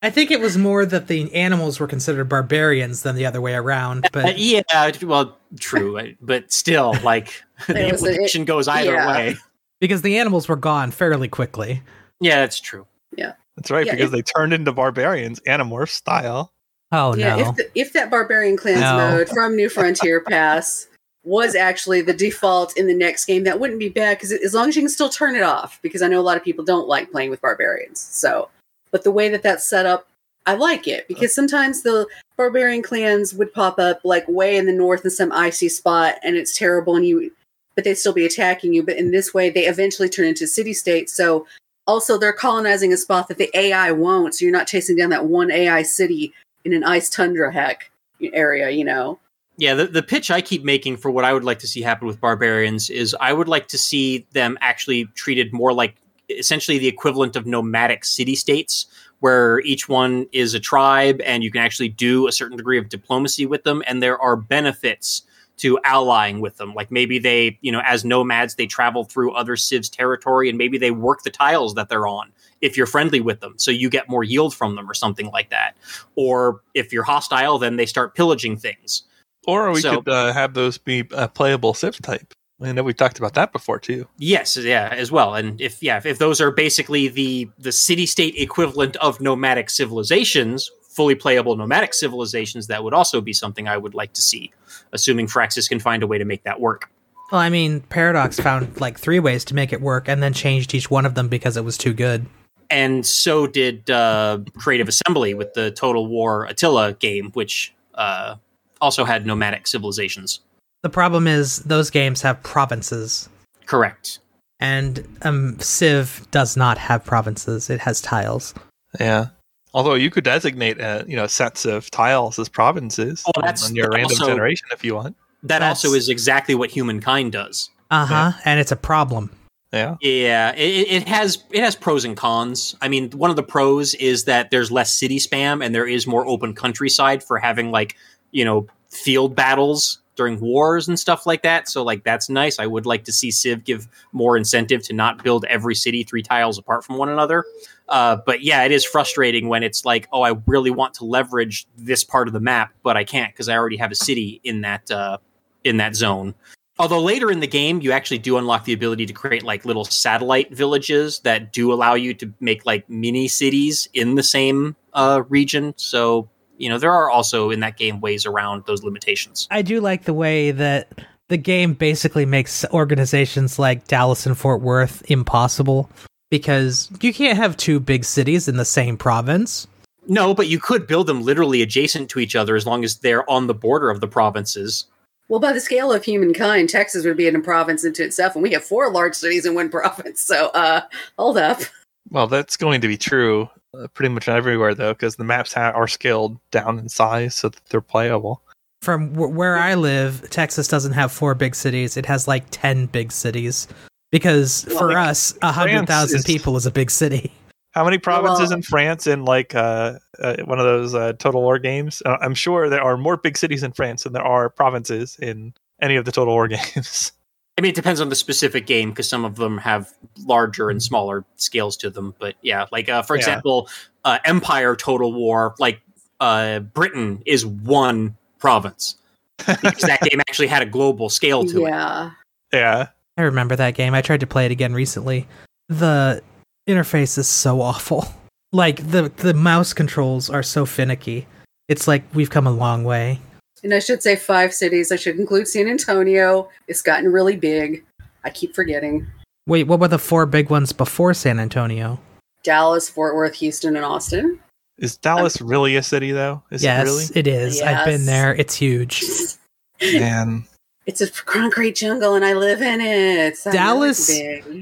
I think it was more that the animals were considered barbarians than the other way around. Uh, But yeah, well, true, uh, but still, [laughs] like [laughs] the It a- implication goes either yeah. way. because the animals were gone fairly quickly. Yeah, that's true. Yeah, that's right, Yeah, because if- they turned into barbarians, Animorph style. Oh yeah, no. if, the, if that barbarian clans No. mode from New Frontier Pass was actually the default in the next game, that wouldn't be bad because as long as you can still turn it off, because I know a lot of people don't like playing with barbarians. So, but the way that that's set up, I like it because sometimes the barbarian clans would pop up like way in the north in some icy spot, and it's terrible, and you, but they'd still be attacking you. But in this way, they eventually turn into city states. So Also, they're colonizing a spot that the AI won't, so you're not chasing down that one AI city in an ice tundra heck area, you know. Yeah, the, the pitch I keep making for what I would like to see happen with barbarians is I would like to see them actually treated more like essentially the equivalent of nomadic city states, where each one is a tribe and you can actually do a certain degree of diplomacy with them, and there are benefits to allying with them. Like maybe they, you know, as nomads, they travel through other civs territory and maybe they work the tiles that they're on if you're friendly with them. So you get more yield from them or something like that. Or if you're hostile, then they start pillaging things. Or we So- could uh, have those be a playable Civ type. I know we talked about that before too. Yes, yeah, as well. And if yeah, if, if those are basically the the city state equivalent of nomadic civilizations, fully playable nomadic civilizations, that would also be something I would like to see, assuming Firaxis can find a way to make that work. Well, I mean, Paradox found like three ways to make it work and then changed each one of them because it was too good. And so did uh, Creative Assembly with the Total War Attila game, which uh, also had nomadic civilizations. The problem is those games have provinces, Correct. and um, Civ does not have provinces. It has tiles. Yeah. Although you could designate, uh, you know, sets of tiles as provinces Oh, on- that's- on your that random also- generation if you want. That That's- also is exactly what humankind does. Uh huh. And it's a problem. Yeah. Yeah, it, it has it has pros and cons. I mean, one of the pros is that there's less city spam and there is more open countryside for having like you know field battles during wars and stuff like that. So like that's nice. I would like to see Civ give more incentive to not build every city three tiles apart from one another. Uh, but yeah, it is frustrating when it's like, oh, I really want to leverage this part of the map, but I can't because I already have a city in that uh, in that zone. Although later in the game, you actually do unlock the ability to create like little satellite villages that do allow you to make like mini cities in the same uh, region. So, you know, there are also in that game ways around those limitations. I do like the way that the game basically makes organizations like Dallas and Fort Worth impossible because you can't have two big cities in the same province. No, but you could build them literally adjacent to each other as long as they're on the border of the provinces. Well, by the scale of humankind, Texas would be in a province into itself, and we have four large cities in one province. So, uh, hold up. Well, that's going to be true uh, pretty much everywhere though, because the maps ha- are scaled down in size so that they're playable. From wh- where I live, Texas doesn't have four big cities. It has like 10 big cities. Because Well, for like, us, 100,000 people is a big city. How many provinces well- in France in like uh, uh, one of those uh, Total War games? Uh, I'm sure there are more big cities in France than there are provinces in any of the Total War [laughs] games. I mean, it depends on the specific game because some of them have larger and smaller scales to them. But yeah, like uh, for Yeah. example, uh, Empire Total War, like uh, Britain is one province because that [laughs] game actually had a global scale to it. Yeah. yeah, I remember that game. I tried to play it again recently. The interface is so awful. [laughs] Like the the mouse controls are so finicky. It's like we've come a long way. And I should say five cities. I should include San Antonio. It's gotten really big. I keep forgetting. Wait, what were the four big ones before San Antonio? Dallas, Fort Worth, Houston, and Austin. is Dallas really a city though? Is yes, it really? it is. I've been there. It's huge. [laughs] Man, It's a concrete jungle, and I live in it. It's not Dallas-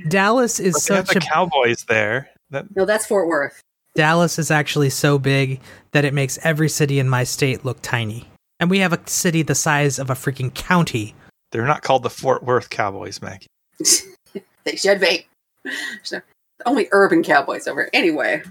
Dallas is but they have such a Cowboys there. That No, that's Fort Worth. Dallas is actually so big that it makes every city in my state look tiny. And we have a city the size of a freaking county. they're not called the Fort Worth Cowboys, Maggie. [laughs] they should be. So, Only urban cowboys over. Anyway.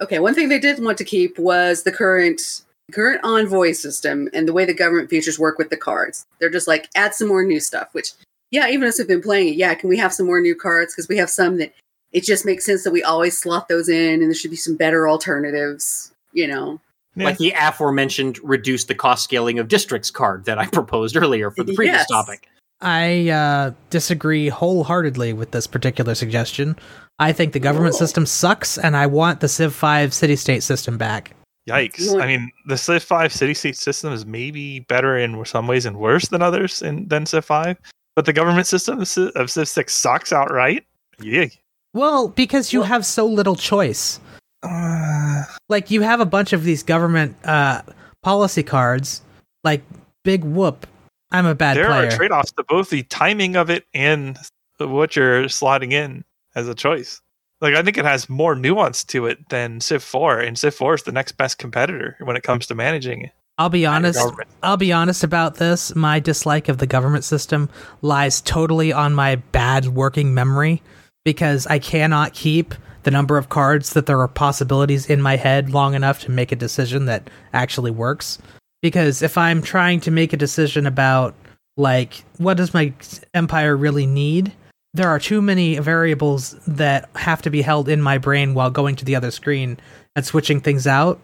Okay, one thing they did want to keep was the current current envoy system and the way the government features work with the cards. They're just like add some more new stuff, which yeah, even us have been playing it. Yeah, can we have some more new cards? Because we have some that it just makes sense that we always slot those in and there should be some better alternatives, you know. Yeah. Like the aforementioned reduce the cost scaling of districts card that I [laughs] proposed earlier for the previous Yes. topic. I uh, disagree wholeheartedly with this particular suggestion. I think the government Cool. system sucks, and I want the Civ 5 city state system back. Yikes! I mean, the Civ Five city state system is maybe better in some ways and worse than others in than Civ Five, but the government system of Civ, of Civ Six sucks outright. Yeah. Well, because you Well- have so little choice. Uh, Like, you have a bunch of these government uh, policy cards, like, big whoop, I'm a bad there player. are trade-offs to both the timing of it and what you're slotting in as a choice. Like I think it has more nuance to it than Civ 4, and Civ 4 is the next best competitor when it comes to managing I'll be honest. I'll be honest about this. My dislike of the government system lies totally on my bad working memory because I cannot keep the number of cards that there are possibilities in my head long enough to make a decision that actually works. Because if I'm trying to make a decision about like what does my empire really need, there are too many variables that have to be held in my brain while going to the other screen and switching things out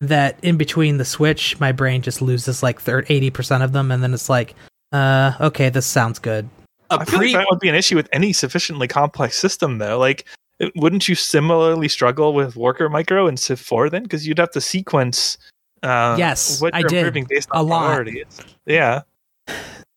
that in between the switch my brain just loses like 30 80% of them and then it's like uh okay this sounds good A I feel pre like that would be an issue with any sufficiently complex system, though. Like, it- wouldn't you similarly struggle with Worker Micro and Civ 4 then? Because you'd have to sequence. Uh, Yes, what I you're did. improving based A on lot. Yeah,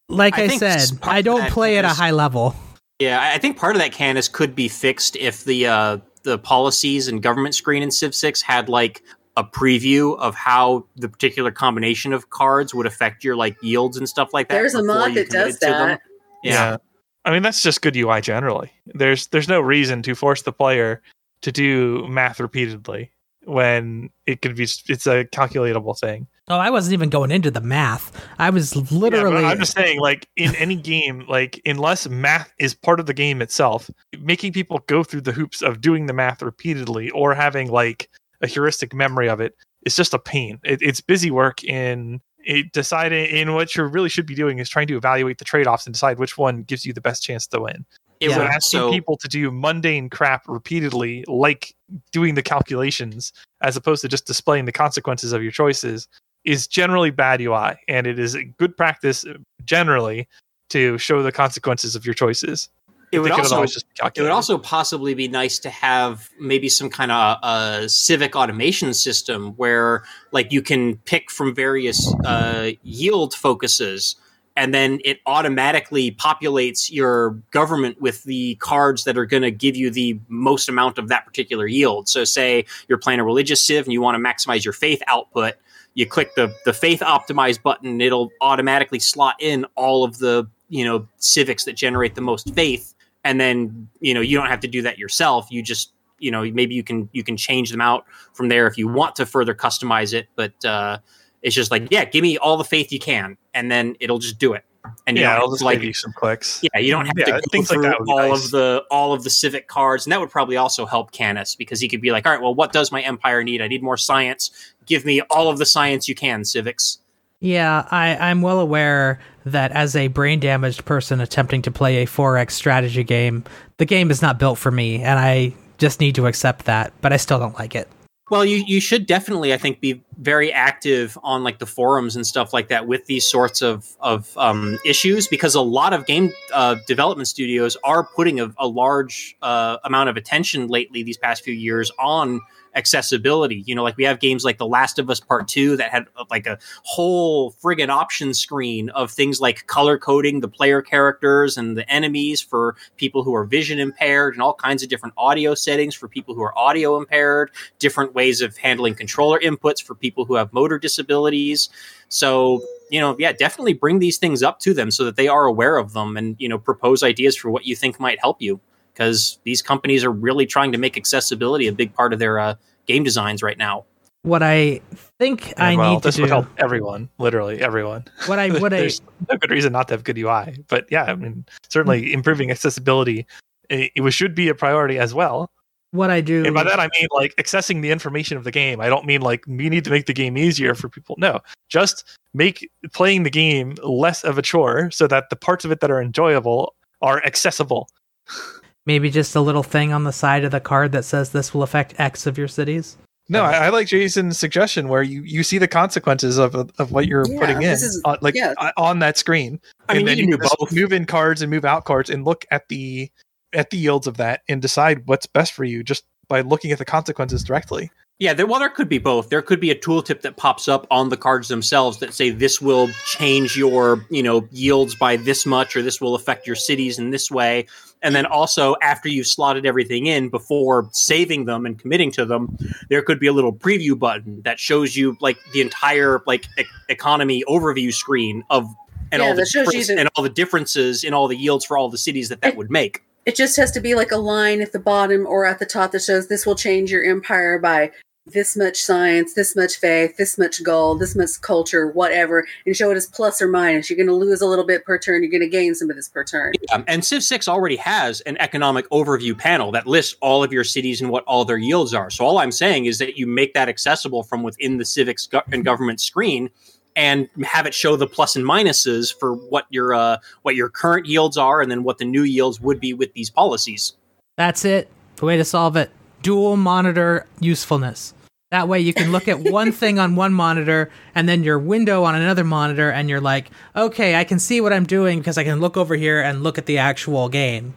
like I i, said i don't play at a high level Yeah, I I think part of that Canis could be fixed if the uh, the policies and government screen in Civ Six had like a preview of how the particular combination of cards would affect your like yields and stuff like that. There's a mod that does committed to them. that. Yeah. I mean, that's just good UI generally. There's there's no reason to force the player to do math repeatedly when it could be it's a calculatable thing. Oh i wasn't even going into the math i was Yeah, literally I'm just saying, like in any game, like unless math is part of the game itself, making people go through the hoops of doing the math repeatedly or having like a heuristic memory of it is just a pain. It, it's busy work in it deciding in what you really should be doing is trying to evaluate the trade-offs and decide which one gives you the best chance to win. It Yeah. So would asking also people to do mundane crap repeatedly, like doing the calculations, as opposed to just displaying the consequences of your choices, is generally bad UI, and it is a good practice generally to show the consequences of your choices. it would also just It would also possibly be nice to have maybe some kind of uh, civic automation system where, like, you can pick from various uh, yield focuses, and then it automatically populates your government with the cards that are going to give you the most amount of that particular yield. So, say you're playing a religious civ and you want to maximize your faith output. You click the the faith optimize button, it'll automatically slot in all of the you know civics that generate the most faith. And then you know you don't have to do that yourself. You just you know maybe you can you can change them out from there if you want to further customize it. But uh it's just like yeah give me all the faith you can and then it'll just do it and yeah, don't I'll just like give you some clicks. yeah you don't have Yeah, to go things like through that all nice. of the all of the civic cards and that would probably also help canis because he could be like all right well what does my empire need i need more science give me all of the science you can civics Yeah, I, I'm well aware that as a brain damaged person attempting to play a 4X strategy game, the game is not built for me, and I just need to accept that, but I still don't like it. Well, you you should definitely, I think, be very active on like the forums and stuff like that with these sorts of of um, issues because a lot of game uh, development studios are putting a, a large uh, amount of attention lately these past few years on accessibility. You know, like we have games like The Last of Us Part Two that had uh, like a whole friggin' option screen of things like color coding the player characters and the enemies for people who are vision impaired and all kinds of different audio settings for people who are audio impaired different ways of handling controller inputs for people who have motor disabilities. So, you know, yeah, definitely bring these things up to them so that they are aware of them and, you know, propose ideas for what you think might help you. Because these companies are really trying to make accessibility a big part of their uh, game designs right now. What I think I well, need to this would do, help everyone, literally everyone. what I what [laughs] I no good reason not to have good UI, but yeah, I mean, certainly improving accessibility it, it should be a priority as well. what I do And by that I mean like accessing the information of the game. I don't mean like we need to make the game easier for people. No, just make playing the game less of a chore so that the parts of it that are enjoyable are accessible. [laughs] maybe just a little thing on the side of the card that says this will affect X of your cities. No, I, I like Jason's suggestion where you, you see the consequences of of what you're Yeah, putting in, is- on, like yeah. on that screen. I mean, and then you can you do both. move in cards and move out cards and look at the at the yields of that and decide what's best for you just by looking at the consequences directly. Yeah, there, well, there could be both. There could be a tooltip that pops up on the cards themselves that say this will change your, you know, yields by this much, or this will affect your cities in this way. And then also, after you've slotted everything in before saving them and committing to them, there could be a little preview button that shows you like the entire like e- economy overview screen of and Yeah, all the that shows you difference- the- and all the differences in all the yields for all the cities that that would make. it just has to be like a line at the bottom or at the top that shows this will change your empire by this much science, this much faith, this much gold, this much culture, whatever, and show it as plus or minus. You're going to lose a little bit per turn. You're going to gain some of this per turn. Yeah, and Civ 6 already has an economic overview panel that lists all of your cities and what all their yields are. So all I'm saying is that you make that accessible from within the civics go- and government screen and have it show the plus and minuses for what your uh, what your current yields are and then what the new yields would be with these policies. That's it. The way to solve it. Dual monitor usefulness. That way you can look at one [laughs] thing on one monitor and then your window on another monitor and you're like, okay, I can see what I'm doing because I can look over here and look at the actual game.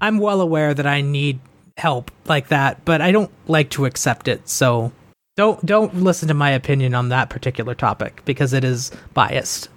I'm well aware that I need help like that, but I don't like to accept it. So don't don't listen to my opinion on that particular topic because it is biased.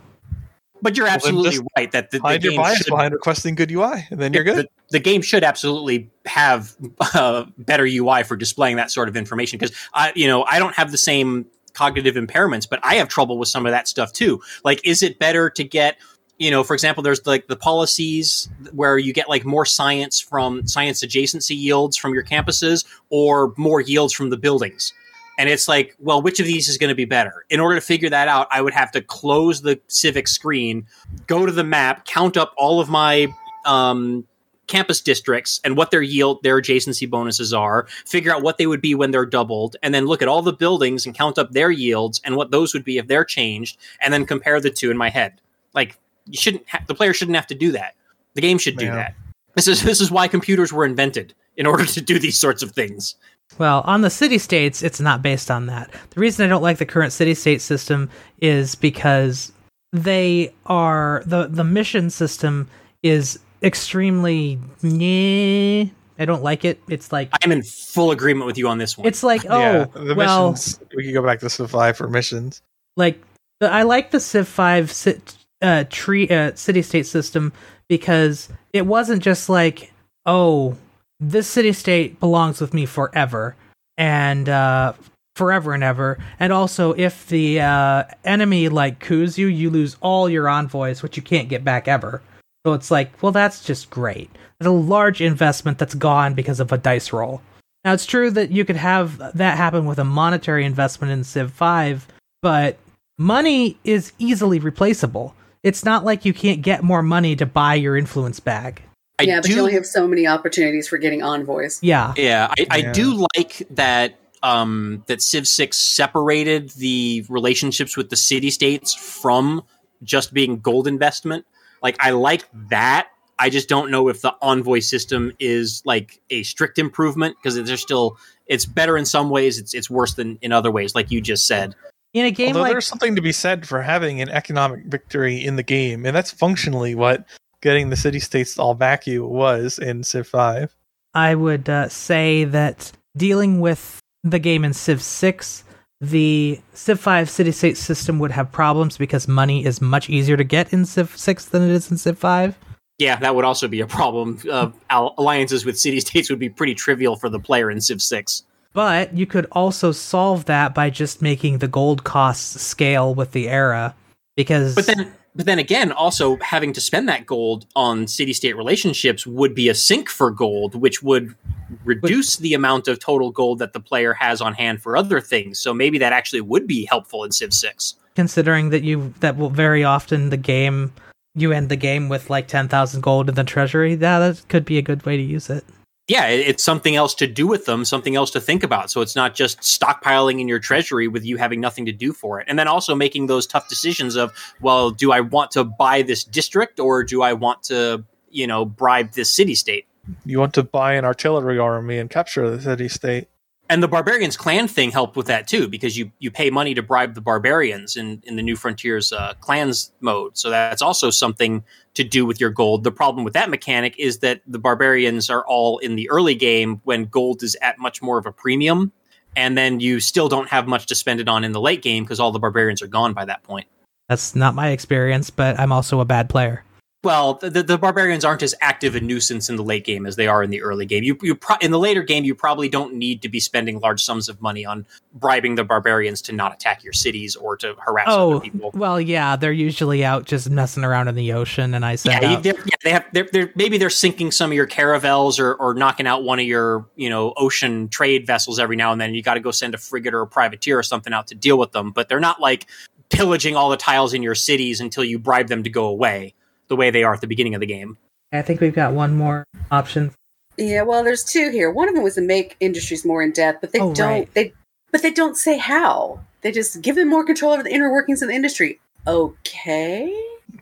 But you're absolutely just right that the, the Hide your bias should, behind requesting good UI, and then you're good. The, the game should absolutely have uh, better UI for displaying that sort of information because I, you know, I don't have the same cognitive impairments, but I have trouble with some of that stuff too. Like, is it better to get, you know, for example, there's like the policies where you get like more science from science adjacency yields from your campuses or more yields from the buildings. And it's like, well, which of these is going to be better? In order to figure that out, I would have to close the Civic screen, go to the map, count up all of my um, campus districts and what their yield, their adjacency bonuses are, figure out what they would be when they're doubled, and then look at all the buildings and count up their yields and what those would be if they're changed, and then compare the two in my head. Like, you shouldn't, ha- the player shouldn't have to do that. The game should do Yeah. that. This is this is why computers were invented in order to do these sorts of things. Well, on the city states, it's not based on that. The reason I don't like the current city state system is because they are the the mission system is extremely meh. I don't like it. It's like I'm in full agreement with you on this one. it's like oh yeah, the well missions. We can go back to Civ Five for missions. like I like the Civ Five sit, uh, tree uh, city state system because it wasn't just like oh this city state belongs with me forever and uh, forever and ever. And also if the uh, enemy like coups you you lose all your envoys which you can't get back ever. So it's like well that's just great. It's a large investment that's gone because of a dice roll. Now it's true that you could have that happen with a monetary investment in civ 5 but money is easily replaceable. It's not like you can't get more money to buy your influence bag I yeah, but do you only have so many opportunities for getting envoys. yeah Yeah, I, I do like that um, that Civ Six separated the relationships with the city states from just being gold investment. Like I like that. I just don't know if the envoy system is like a strict improvement because there's still it's better in some ways. It's it's worse than in other ways, like you just said. in a game Although like there's something to be said for having an economic victory in the game, and that's functionally what getting the city states all back you was in Civ 5. I would uh, say that dealing with the game in Civ 6, the Civ 5 city state system would have problems because money is much easier to get in Civ 6 than it is in Civ 5. Yeah, that would also be a problem. Uh, alliances with city states would be pretty trivial for the player in Civ Six. But you could also solve that by just making the gold costs scale with the era because But then, but then again, also having to spend that gold on city-state relationships would be a sink for gold, which would reduce the amount of total gold that the player has on hand for other things. So maybe that actually would be helpful in Civ Six. considering that you that will very often the game you end the game with like 10,000 gold in the treasury, yeah, that could be a good way to use it. Yeah, it's something else to do with them, something else to think about. So it's not just stockpiling in your treasury with you having nothing to do for it. And then also making those tough decisions of, well, do I want to buy this district or do I want to, you know, bribe this city state? You want to buy an artillery army and capture the city state. and the barbarians clan thing helped with that too because you you pay money to bribe the barbarians in in the new frontiers uh, clans mode so that's also something to do with your gold the problem with that mechanic is that the barbarians are all in the early game when gold is at much more of a premium and then you still don't have much to spend it on in the late game because all the barbarians are gone by that point That's not my experience, but I'm also a bad player. Well, the, the barbarians aren't as active a nuisance in the late game as they are in the early game. You, you pro- in the later game, you probably don't need to be spending large sums of money on bribing the barbarians to not attack your cities or to harass Oh, other people. well, yeah, they're usually out just messing around in the ocean, and I send Yeah, they're, yeah, they have. They're, they're, maybe they're sinking some of your caravels or, or knocking out one of your, you know, ocean trade vessels every now and then. You got to go send a frigate or a privateer or something out to deal with them. But they're not like pillaging all the tiles in your cities until you bribe them to go away, the way they are at the beginning of the game. I think we've got one more option. Yeah, well, there's two here. One of them was to make industries more in depth, but they Oh, don't. right. They, but they don't say how. They just give them more control over the inner workings of the industry. Okay.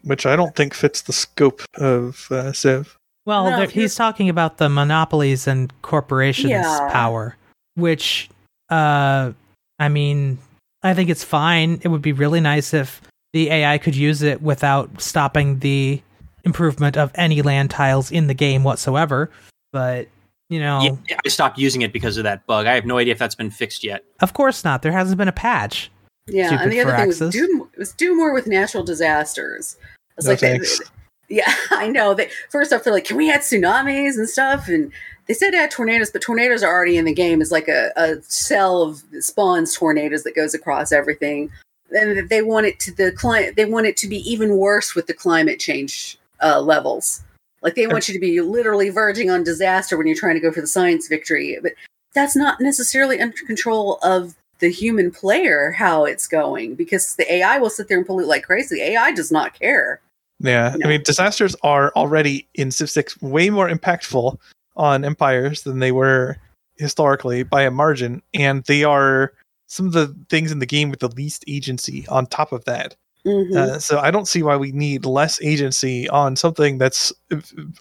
which I don't think fits the scope of uh, Civ. Well, No, there, you're- he's talking about the monopolies and corporations' Yeah. power, which, uh, I mean, I think it's fine. It would be really nice if the AI could use it without stopping the improvement of any land tiles in the game whatsoever. But you know, Yeah, I stopped using it because of that bug. I have no idea if that's been fixed yet. of course not. There hasn't been a patch. Yeah, Stupid and the other thing was do was do more with natural disasters. It's No like they, thanks. [laughs] yeah, I know. They first off they're like, can we add tsunamis and stuff? And they said add tornadoes, but tornadoes are already in the game. It's like a, a cell of spawns tornadoes that goes across everything. And they want it to the client. They want it to be even worse with the climate change uh, levels. Like they want you to be literally verging on disaster when you're trying to go for the science victory. But that's not necessarily under control of the human player how it's going because the AI will sit there and pollute like crazy. AI does not care. Yeah, No. I mean, disasters are already in Civ 6 way more impactful on empires than they were historically by a margin, and they are some of the things in the game with the least agency on top of that. Mhm. Uh, so I don't see why we need less agency on something that's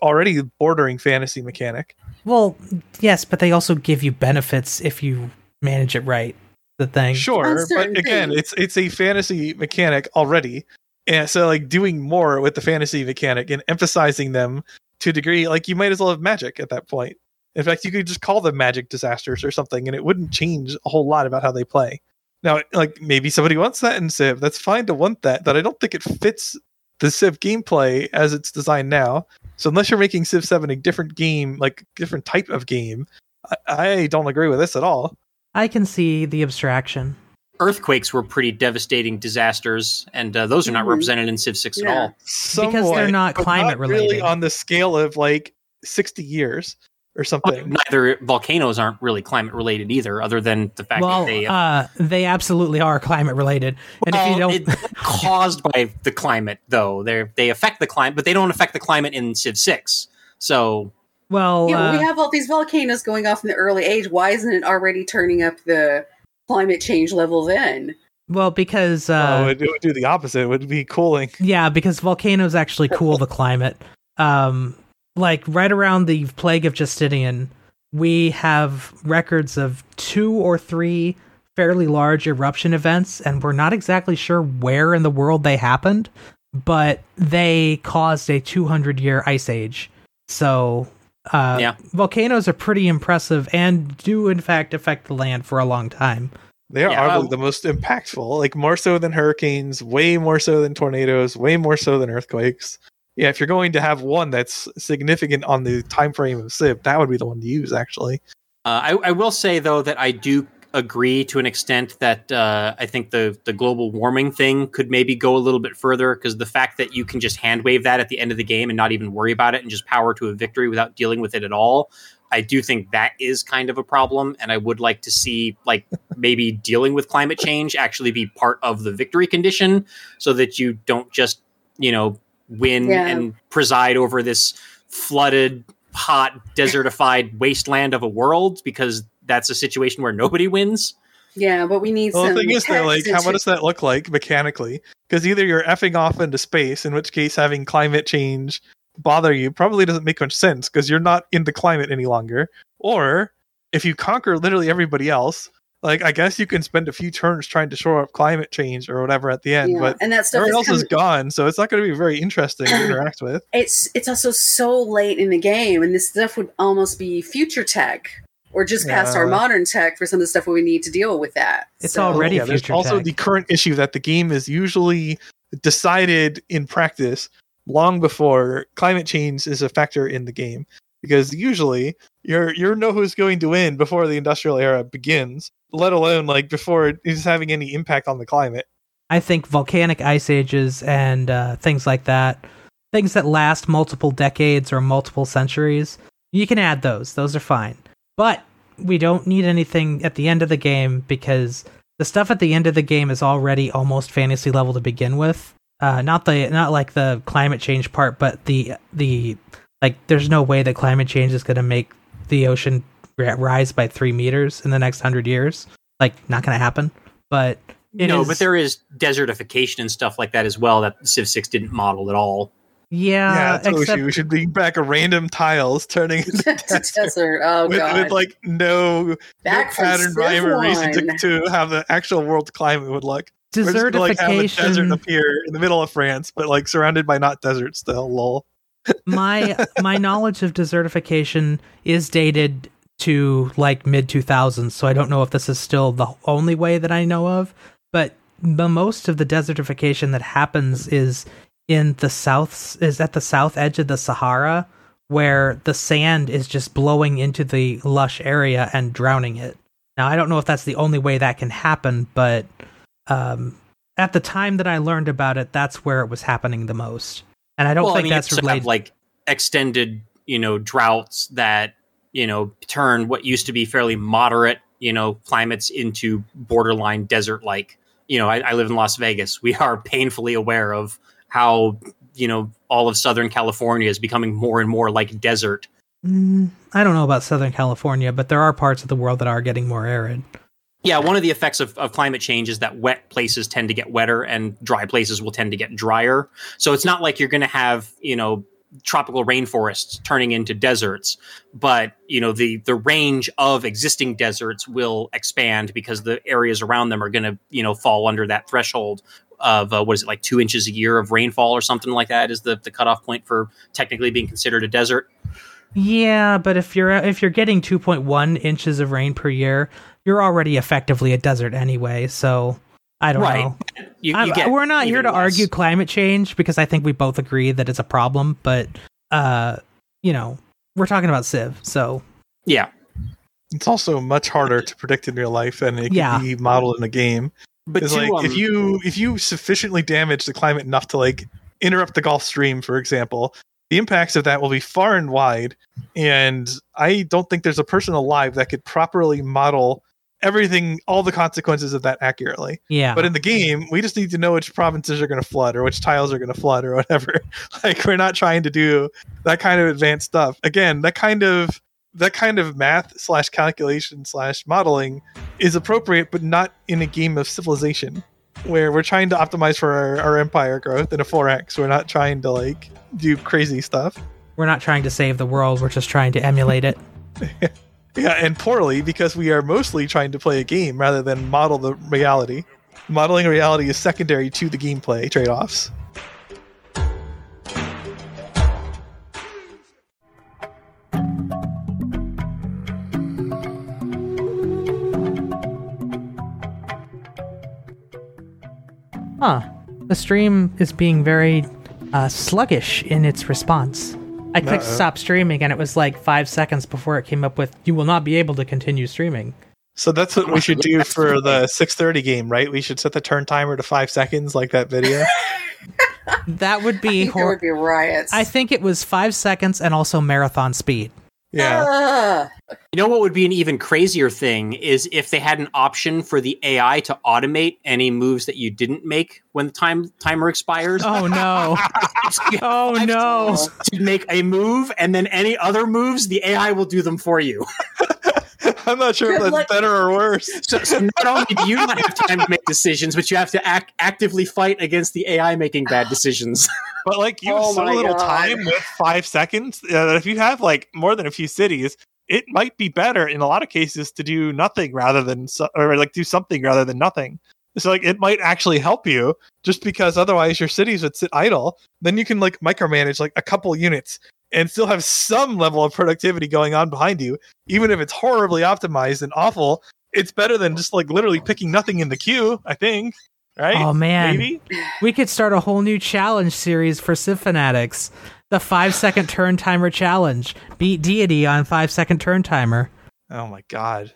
already bordering fantasy mechanic. Well, yes, but they also give you benefits if you manage it right. The thing. Sure, but again, things. it's it's a fantasy mechanic already, and so like doing more with the fantasy mechanic and emphasizing them to a degree, like you might as well have magic at that point. In fact, you could just call them magic disasters or something, and it wouldn't change a whole lot about how they play. Now, like maybe somebody wants that in Civ. That's fine to want that, but I don't think it fits the Civ gameplay as it's designed now. So unless you're making Civ Seven a different game, like different type of game, I, I don't agree with this at all. I can see the abstraction. Earthquakes were pretty devastating disasters, and uh, those are not Mhm. represented in Civ 6 at Yeah. all. Because they're not but climate really related. on the scale of like 60 years or something. Neither volcanoes aren't really climate related either, other than the fact Well, that they uh, they absolutely are climate related. And if you don't, it's [laughs] caused by the climate, though. They they affect the climate, but they don't affect the climate in Civ Six. So well, yeah, uh, we have all these volcanoes going off in the early age. Why isn't it already turning up the climate change level then? well, because oh, uh, it, it would do the opposite. It would be cooling. yeah, because volcanoes actually cool the climate. Um, like right around the plague of Justinian, we have records of two or three fairly large eruption events, and we're not exactly sure where in the world they happened, but they caused a 200 year ice age. So, uh, Yeah. volcanoes are pretty impressive and do, in fact, affect the land for a long time. They are Yeah, the most impactful, like more so than hurricanes, way more so than tornadoes, way more so than earthquakes. Yeah, if you're going to have one that's significant on the time frame of Civ, that would be the one to use actually. uh, I, I will say though that I do agree to an extent that uh, I think the the global warming thing could maybe go a little bit further because the fact that you can just hand wave that at the end of the game and not even worry about it and just power to a victory without dealing with it at all. I do think that is kind of a problem, and I would like to see like [laughs] maybe dealing with climate change actually be part of the victory condition, so that you don't just you know win Yeah. and preside over this flooded, hot, desertified [laughs] wasteland of a world because that's a situation where nobody wins. Yeah, but we need Well, some. the thing is, though, like, how what does that look like mechanically? Because either you're effing off into space, in which case having climate change bother you probably doesn't make much sense because you're not in the climate any longer. Or if you conquer literally everybody else, like I guess you can spend a few turns trying to shore up climate change or whatever at the end, Yeah, but and that stuff everyone is else is gone, so it's not going to be very interesting to [coughs] interact with. it's it's also so late in the game, and this stuff would almost be future tech or just past our modern tech for some of the stuff we need to deal with that. It's So- already yeah, there's future also tech. the current issue that the game is usually decided in practice long before climate change is a factor in the game because usually you're you know who's going to win before the industrial era begins let alone like before it is having any impact on the climate I think volcanic ice ages and uh, things like that, things that last multiple decades or multiple centuries, you can add those. Those are fine. But we don't need anything at the end of the game because the stuff at the end of the game is already almost fantasy level to begin with. Uh, not the not like the climate change part, but the the like. There's no way that climate change is going to make the ocean rise by three meters in the next hundred years. Like, not going to happen. But it no, is- but there is desertification and stuff like that as well that Civ Six didn't model at all. yeah, yeah we except should, we should bring back a random tiles turning into [laughs] desert Desert. Oh with, god. with like no, Back no pattern rhyme or reason to, Civ to how the actual world climate would look We're just gonna, like have a desert desertification. appear in the middle of France, but like surrounded by not desert still. Lol. My my knowledge of desertification is dated to like mid 2000s so i don't know if this is still the only way that i know of but the most of the desertification that happens is in the south is at the south edge of the sahara where the sand is just blowing into the lush area and drowning it. Now i don't know if that's the only way that can happen but um at the time that i learned about it that's where it was happening the most and i don't well, think I mean, that's related have like extended, you know, droughts that you know turn what used to be fairly moderate, you know, climates into borderline desert-like. You know, I, I live in Las Vegas. We are painfully aware of how you know all of Southern California is becoming more and more like desert. Mm, I don't know about Southern California, but there are parts of the world that are getting more arid. Yeah, one of the effects of, of climate change is that wet places tend to get wetter and dry places will tend to get drier. So it's not like you're going to have, you know, tropical rainforests turning into deserts, but, you know, the the range of existing deserts will expand because the areas around them are going to, you know, fall under that threshold of uh, what is it like 2 inches a year of rainfall or something like that is the the cutoff point for technically being considered a desert. Yeah, but if you're if you're getting 2.1 inches of rain per year, you're already effectively a desert anyway. So I don't Right. know. You, you get we're not here to less. argue climate change because I think we both agree that it's a problem. But uh, you know, we're talking about Civ, so Yeah. It's also much harder to predict in real life than it can Yeah. be modeled in a game. But It's to, like um, if you if you sufficiently damage the climate enough to like interrupt the Gulf Stream, for example, the impacts of that will be far and wide. And I don't think there's a person alive that could properly model everything, all the consequences of that accurately. yeah. But in the game, we just need to know which provinces are going to flood or which tiles are going to flood or whatever. [laughs] like we're not trying to do that kind of advanced stuff. Again, that kind of that kind of math slash calculation slash modeling is appropriate, but not in a game of civilization where we're trying to optimize for our, our empire growth in a 4x. We're not trying to like do crazy stuff. we're not trying to save the world. We're just trying to emulate it. [laughs] Yeah, and poorly because we are mostly trying to play a game rather than model the reality. Modeling reality is secondary to the gameplay trade offs. Huh. The stream is being very uh, sluggish in its response. I clicked Uh-oh. stop streaming and it was like five seconds before it came up with you will not be able to continue streaming. So that's what we should do [laughs] for the 6:30 game, right? We should set the turn timer to 5 seconds like that video. [laughs] [laughs] That would be there hor- would be riots. I think it was five seconds and also marathon speed. Yeah. Ah. You know what would be an even crazier thing is if they had an option for the AI to automate any moves that you didn't make when the time timer expires. Oh no. [laughs] oh no. to make a move, and then any other moves, the AI will do them for you. [laughs] [laughs] I'm not sure if that's luck. better or worse. So, so not only do you not have time to make decisions, but you have to act actively fight against the AI making bad decisions. [laughs] But like you have Oh so little God. time with 5 seconds uh, that if you have like more than a few cities, it might be better in a lot of cases to do nothing rather than so- or like do something rather than nothing. So like it might actually help you just because otherwise your cities would sit idle. Then you can like micromanage like a couple units and still have some level of productivity going on behind you, even if it's horribly optimized and awful. It's better than just like literally picking nothing in the queue. I think, right? Oh, man. maybe. We could start a whole new challenge series for Civ Fanatics. The five second [sighs] turn timer challenge. Beat Deity on five second turn timer. Oh my god,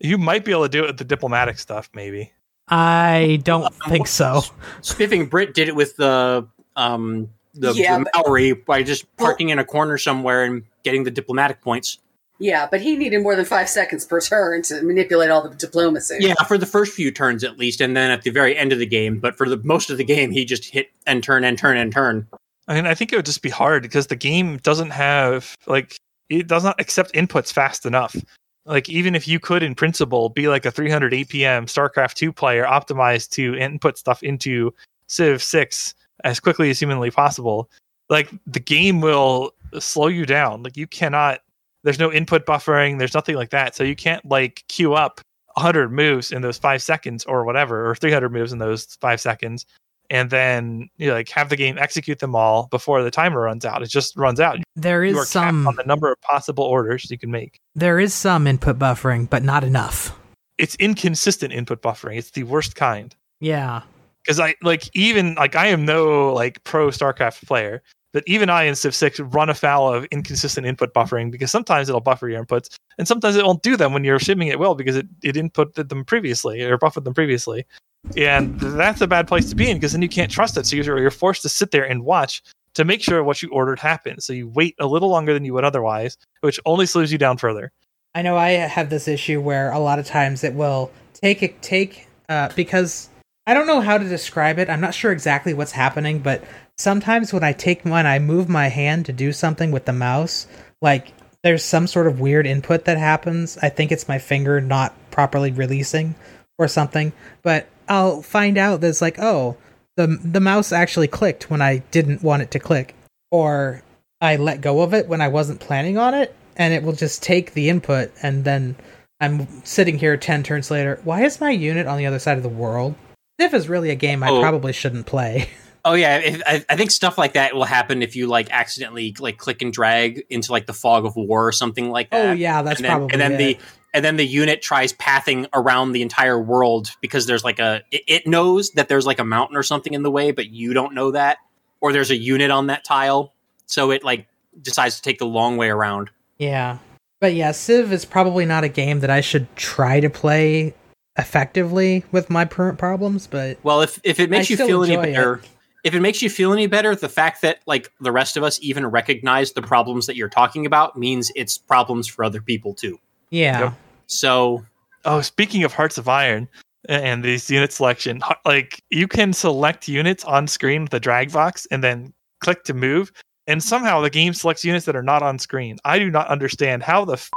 you might be able to do it with the diplomatic stuff, maybe. I don't think so. Spiffing Brit did it with the um the, Yeah, the but- Maori by just parking in a corner somewhere and getting the diplomatic points. yeah, but he needed more than five seconds per turn to manipulate all the diplomacy. Yeah, for the first few turns at least, and then at the very end of the game. But for the most of the game, he just hit and turn and turn and turn. I mean, I think it would just be hard because the game doesn't have like it does not accept inputs fast enough. Like even if you could, in principle, be like a 300 APM StarCraft 2 player, optimized to input stuff into Civ 6 as quickly as humanly possible, like the game will slow you down. Like you cannot. There's no input buffering. There's nothing like that. So you can't like queue up 100 moves in those five seconds or whatever, or 300 moves in those five seconds, and then you know, like have the game execute them all before the timer runs out. It just runs out. There is some on the number of possible orders you can make. there is some input buffering, but not enough. It's inconsistent input buffering. It's the worst kind. Yeah. Because I like even like I am no like pro StarCraft player, but even I in Civ Six run afoul of inconsistent input buffering because sometimes it'll buffer your inputs and sometimes it won't do them when you're shipping it well because it, it inputted them previously or buffered them previously. And that's a bad place to be in because then you can't trust it. So you're, you're forced to sit there and watch to make sure what you ordered happens. So you wait a little longer than you would otherwise, which only slows you down further. I know I have this issue where a lot of times it will take take uh, because I don't know how to describe it. I'm not sure exactly what's happening, but sometimes when I take when I move my hand to do something with the mouse, like there's some sort of weird input that happens. I think it's my finger not properly releasing or something, but I'll find out that's like, oh, the the mouse actually clicked when I didn't want it to click, or I let go of it when I wasn't planning on it, and it will just take the input, and then I'm sitting here ten turns later. Why is my unit on the other side of the world? Civ is really a game I Oh. probably shouldn't play. [laughs] Oh yeah, if, I, I think stuff like that will happen if you like accidentally like click and drag into like the fog of war or something like oh, that. oh yeah, that's and then, probably and then it. the and then the unit tries pathing around the entire world because there's like a it, it knows that there's like a mountain or something in the way, but you don't know that, or there's a unit on that tile, so it like decides to take the long way around. Yeah. But yeah, Civ is probably not a game that I should try to play effectively with my current problems, but Well, if if it makes I you feel any enjoy it. better, if it makes you feel any better, the fact that like the rest of us even recognize the problems that you're talking about means it's problems for other people too. yeah. Yep. So Oh, speaking of Hearts of Iron and these unit selection, like you can select units on screen with the drag box and then click to move, and somehow the game selects units that are not on screen. I do not understand how the f-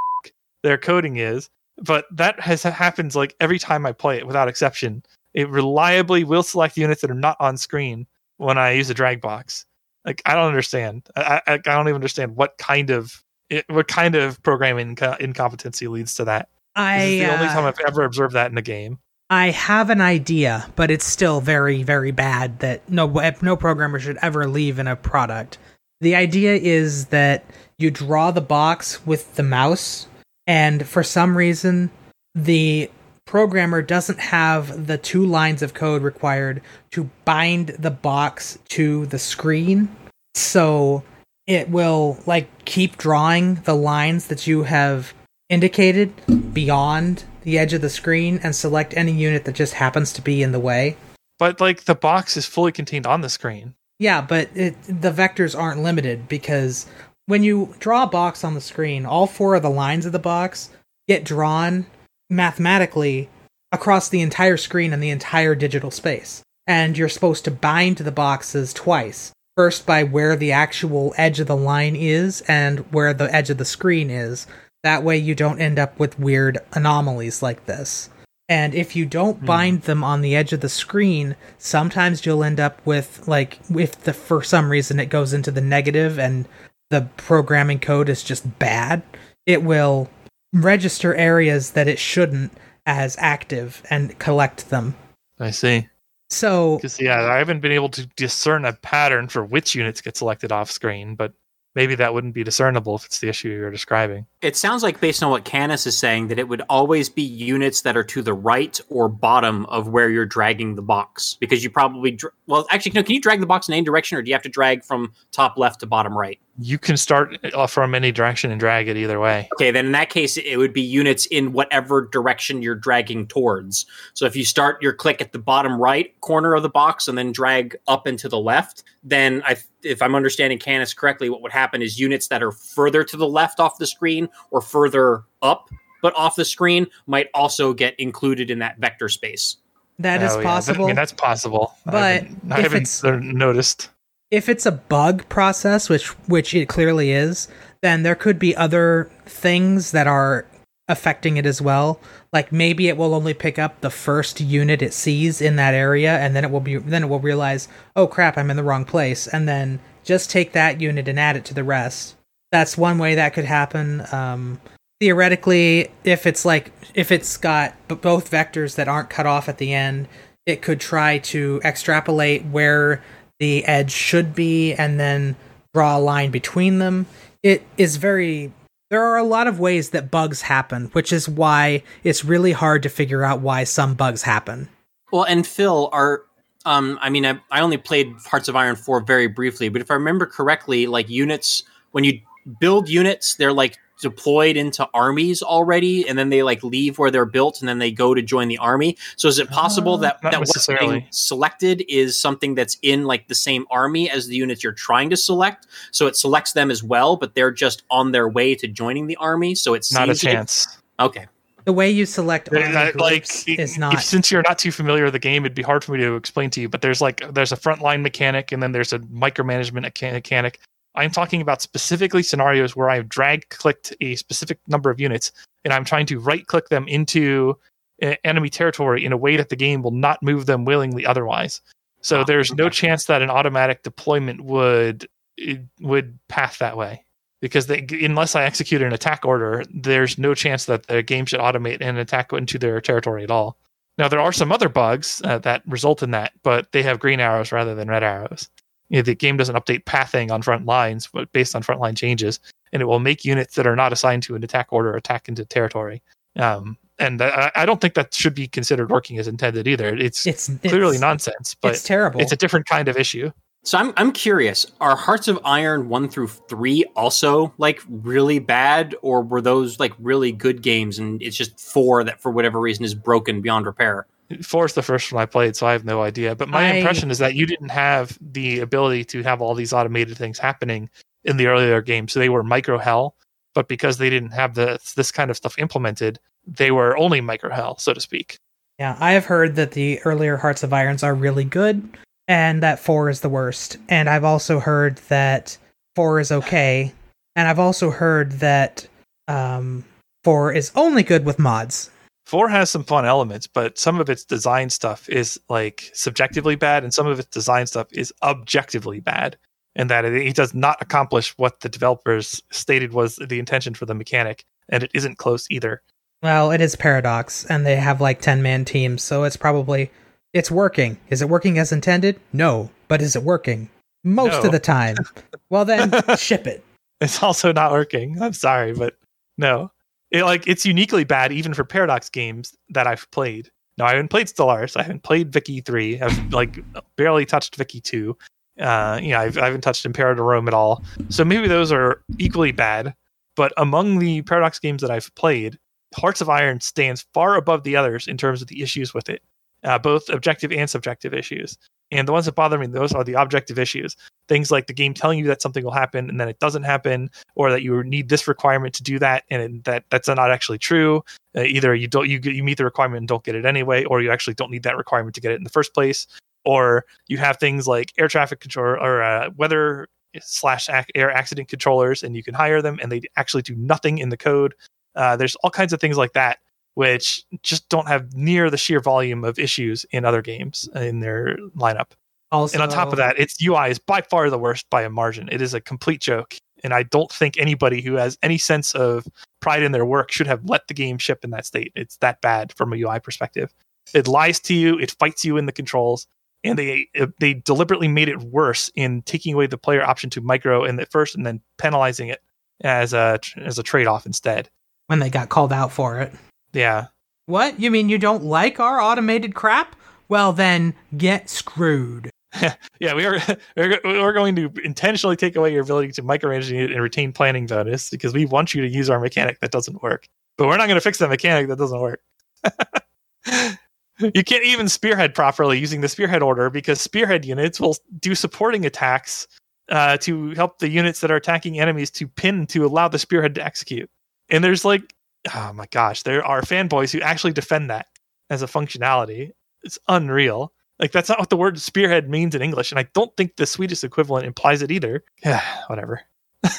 their coding is, but that has happens like every time I play it without exception. It reliably will select units that are not on screen when I use a drag box. Like I don't understand. I, I, I don't even understand what kind of it, what kind of programming inco- incompetency leads to that. I the only uh, time I've ever observed that in a game. I have an idea, but it's still very, very bad that no no programmer should ever leave in a product. The idea is that you draw the box with the mouse, and for some reason, the programmer doesn't have the two lines of code required to bind the box to the screen. So it will like keep drawing the lines that you have indicated beyond the edge of the screen and select any unit that just happens to be in the way. But like the box is fully contained on the screen. Yeah, but it, the vectors aren't limited because when you draw a box on the screen, all four of the lines of the box get drawn mathematically across the entire screen and the entire digital space. And you're supposed to bind the boxes twice. First, by where the actual edge of the line is and where the edge of the screen is. That way, you don't end up with weird anomalies like this. And if you don't hmm. bind them on the edge of the screen, sometimes you'll end up with like if the for some reason it goes into the negative and the programming code is just bad, it will register areas that it shouldn't as active and collect them. I see. So yeah, I haven't been able to discern a pattern for which units get selected off screen, but maybe that wouldn't be discernible if it's the issue you're describing. It sounds like, based on what Canis is saying, that it would always be units that are to the right or bottom of where you're dragging the box. Because you probably, dr- well, actually, no, can you drag the box in any direction or do you have to drag from top left to bottom right? You can start uh, from any direction and drag it either way. Okay, then in that case, it would be units in whatever direction you're dragging towards. So if you start your click at the bottom right corner of the box and then drag up into the left, then I, if I'm understanding Canis correctly, what would happen is units that are further to the left off the screen or further up but off the screen might also get included in that vector space. That is Oh, yeah. possible. I mean, that's possible. I But haven't, I if haven't it's- uh, noticed. if it's a bug process, which which it clearly is, then there could be other things that are affecting it as well. Like maybe it will only pick up the first unit it sees in that area, and then it will be then it will realize, oh crap, I'm in the wrong place, and then just take that unit and add it to the rest. That's one way that could happen. Um, theoretically, if it's like if it's got both vectors that aren't cut off at the end, it could try to extrapolate where the edge should be and then draw a line between them. It is very there are a lot of ways that bugs happen, which is why it's really hard to figure out why some bugs happen. Well, and Phil, are um, I mean, I, I only played Hearts of Iron four very briefly, but if I remember correctly, like units when you build units, they're like deployed into armies already, and then they like leave where they're built, and then they go to join the army. So, is it possible Uh, that not that what's being selected is something that's in like the same army as the units you're trying to select? So it selects them as well, but they're just on their way to joining the army. So it's Not a chance. Okay. The way you select There- army I- like groups i- is if- not since you're not too familiar with the game it'd be hard for me to explain to you but there's like there's a frontline mechanic and then there's a micromanagement mechanic i'm talking about specifically scenarios where i've drag clicked a specific number of units and i'm trying to right click them into uh, enemy territory in a way that the game will not move them willingly otherwise so Ah, there's no chance that an automatic deployment would it would path that way because they, unless I execute an attack order, there's no chance that the game should automate an attack into their territory at all. Now there are some other bugs uh, that result in that, but they have green arrows rather than red arrows. You know, the game doesn't update pathing on front lines, but based on frontline changes, and it will make units that are not assigned to an attack order attack into territory. Um, and I, I don't think that should be considered working as intended either. It's, it's clearly it's, nonsense, but it's terrible. it's a different kind of issue. So I'm I'm curious. Are Hearts of Iron one through three also like really bad, or were those like really good games, and it's just four that for whatever reason is broken beyond repair? Four is the first one I played, so I have no idea. But my I- impression is that you didn't have the ability to have all these automated things happening in the earlier games. So they were micro hell, but because they didn't have the this kind of stuff implemented, they were only micro hell, so to speak. Yeah, I have heard that the earlier Hearts of Irons are really good, and that four is the worst. And I've also heard that four is okay, and I've also heard that um, four is only good with mods. Four has some fun elements, but some of its design stuff is like subjectively bad, and some of its design stuff is objectively bad. And that it, it does not accomplish what the developers stated was the intention for the mechanic, and it isn't close either. Well, it is Paradox, and they have like ten man teams, so it's probably it's working. Is it working as intended? No, but is it working most No. of the time? [laughs] well, then [laughs] ship it. It's also not working. I'm sorry, but no. It like it's uniquely bad even for Paradox games that I've played. No, I haven't played Stellaris. I haven't played Vicky three. I've like barely touched Vicky two. Uh, you know, I've, I haven't touched Imperator Rome at all. So maybe those are equally bad. But among the Paradox games that I've played, Hearts of Iron stands far above the others in terms of the issues with it, uh, both objective and subjective issues. And the ones that bother me, those are the objective issues. Things like the game telling you that something will happen and then it doesn't happen, or that you need this requirement to do that and that that's not actually true. Uh, either you don't you you meet the requirement and don't get it anyway, or you actually don't need that requirement to get it in the first place. Or you have things like air traffic control or uh, weather slash air accident controllers, and you can hire them, and they actually do nothing in the code. Uh, there's all kinds of things like that which just don't have near the sheer volume of issues in other games in their lineup. Also, And on top of that, its UI is by far the worst by a margin. It is a complete joke. And I don't think anybody who has any sense of pride in their work should have let the game ship in that state. It's that bad from a UI perspective. It lies to you, it fights you in the controls, and they uh, they deliberately made it worse in taking away the player option to micro in the first and then penalizing it as a as a trade off instead. when they got called out for it. Yeah, What? You mean you don't like our automated crap? Well, then get screwed. [laughs] yeah, we are [laughs] we're, going to intentionally take away your ability to micromanage and retain planning bonus because we want you to use our mechanic that doesn't work. But we're not going to fix that mechanic that doesn't work. [laughs] you can't even spearhead properly using the spearhead order because spearhead units will do supporting attacks uh, to help the units that are attacking enemies to pin to allow the spearhead to execute. And there's like, oh my gosh, there are fanboys who actually defend that as a functionality. It's unreal. Like that's not what the word spearhead means in English, and I don't think the Swedish equivalent implies it either. Yeah, whatever. [laughs]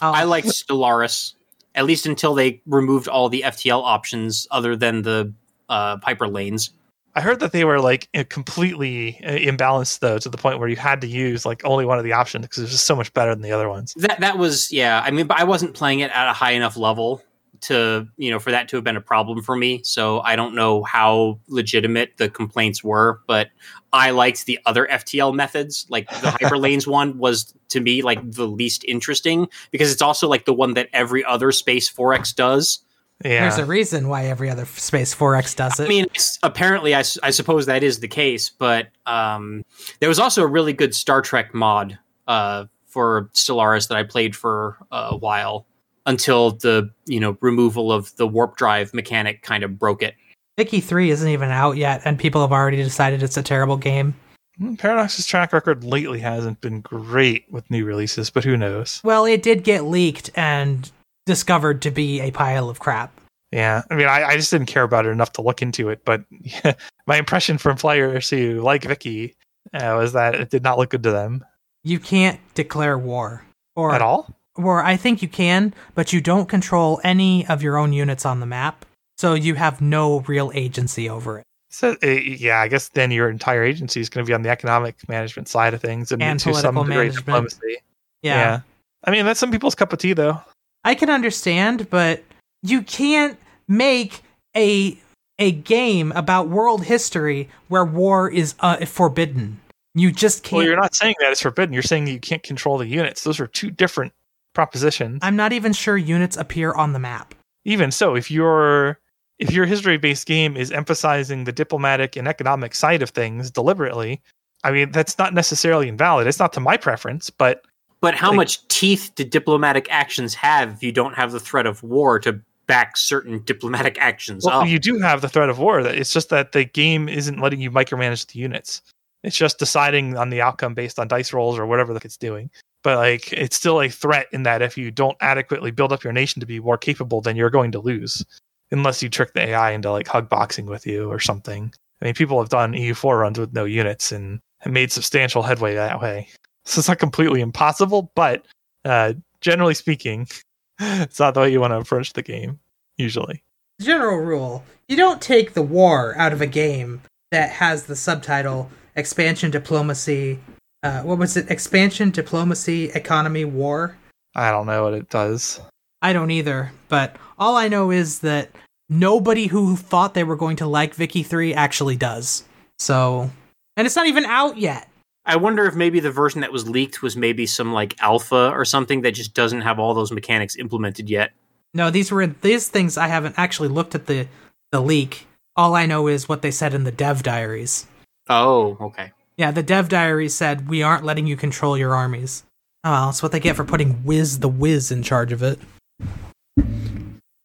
Oh, I like Stellaris, at least until they removed all the FTL options other than the uh, hyperlanes. I heard that they were like uh, completely uh, imbalanced though, to the point where you had to use like only one of the options because it was just so much better than the other ones. That that was yeah. I mean, but I wasn't playing it at a high enough level to you know for that to have been a problem for me. So I don't know how legitimate the complaints were, but I liked the other FTL methods. Like the [laughs] hyperlanes one was to me like the least interesting because it's also like the one that every other space 4X does. Yeah, There's a reason why every other Space 4X does it. I mean, it's, apparently, I suppose that is the case, but um, there was also a really good Star Trek mod uh, for Stellaris that I played for a while until the you know removal of the warp drive mechanic kind of broke it. Vicky 3 isn't even out yet, and people have already decided it's a terrible game. Mm, Paradox's track record lately hasn't been great with new releases, but who knows? Well, it did get leaked and discovered to be a pile of crap. Yeah, I mean, I, I just didn't care about it enough to look into it. But [laughs] my impression from players who like Vicky uh, was that it did not look good to them You can't declare war. Or, at all. Or I think you can, but you don't control any of your own units on the map, so you have no real agency over it. So uh, yeah, I guess then your entire agency is going to be on the economic management side of things and, And to some degree diplomacy. yeah. I mean that's some people's cup of tea though. I can understand, but you can't make a a game about world history where war is uh, forbidden. You just can't. Well, you're not saying that it's forbidden. You're saying you can't control the units. Those are two different propositions. I'm not even sure units appear on the map. Even so, if your if your history-based game is emphasizing the diplomatic and economic side of things deliberately, I mean that's not necessarily invalid. It's not to my preference, but But how Like- much teeth do diplomatic actions have if you don't have the threat of war to back certain diplomatic actions well, up? you do have the threat of war. It's just that the game isn't letting you micromanage the units. It's just deciding on the outcome based on dice rolls or whatever the it's doing. But like, it's still a threat in that if you don't adequately build up your nation to be more capable, then you're going to lose, unless you trick the AI into like hug boxing with you or something. I mean, people have done EU4 runs with no units and made substantial headway that way. So it's not completely impossible, but uh, generally speaking, [laughs] it's not the way you want to approach the game usually. General rule: you don't take the war out of a game that has the subtitle "Expansion Diplomacy." Uh, what was it? Expansion Diplomacy Economy War. I don't know what it does. I don't either, but all I know is that nobody who thought they were going to like Vicky 3 actually does. So, and it's not even out yet. I wonder if maybe the version that was leaked was maybe some like alpha or something that just doesn't have all those mechanics implemented yet. No, these were these things I haven't actually looked at the the leak. All I know is what they said in the dev diaries. Oh, okay. Yeah, the dev diary said we aren't letting you control your armies. Oh, well, that's what they get for putting Wiz the Wiz in charge of it.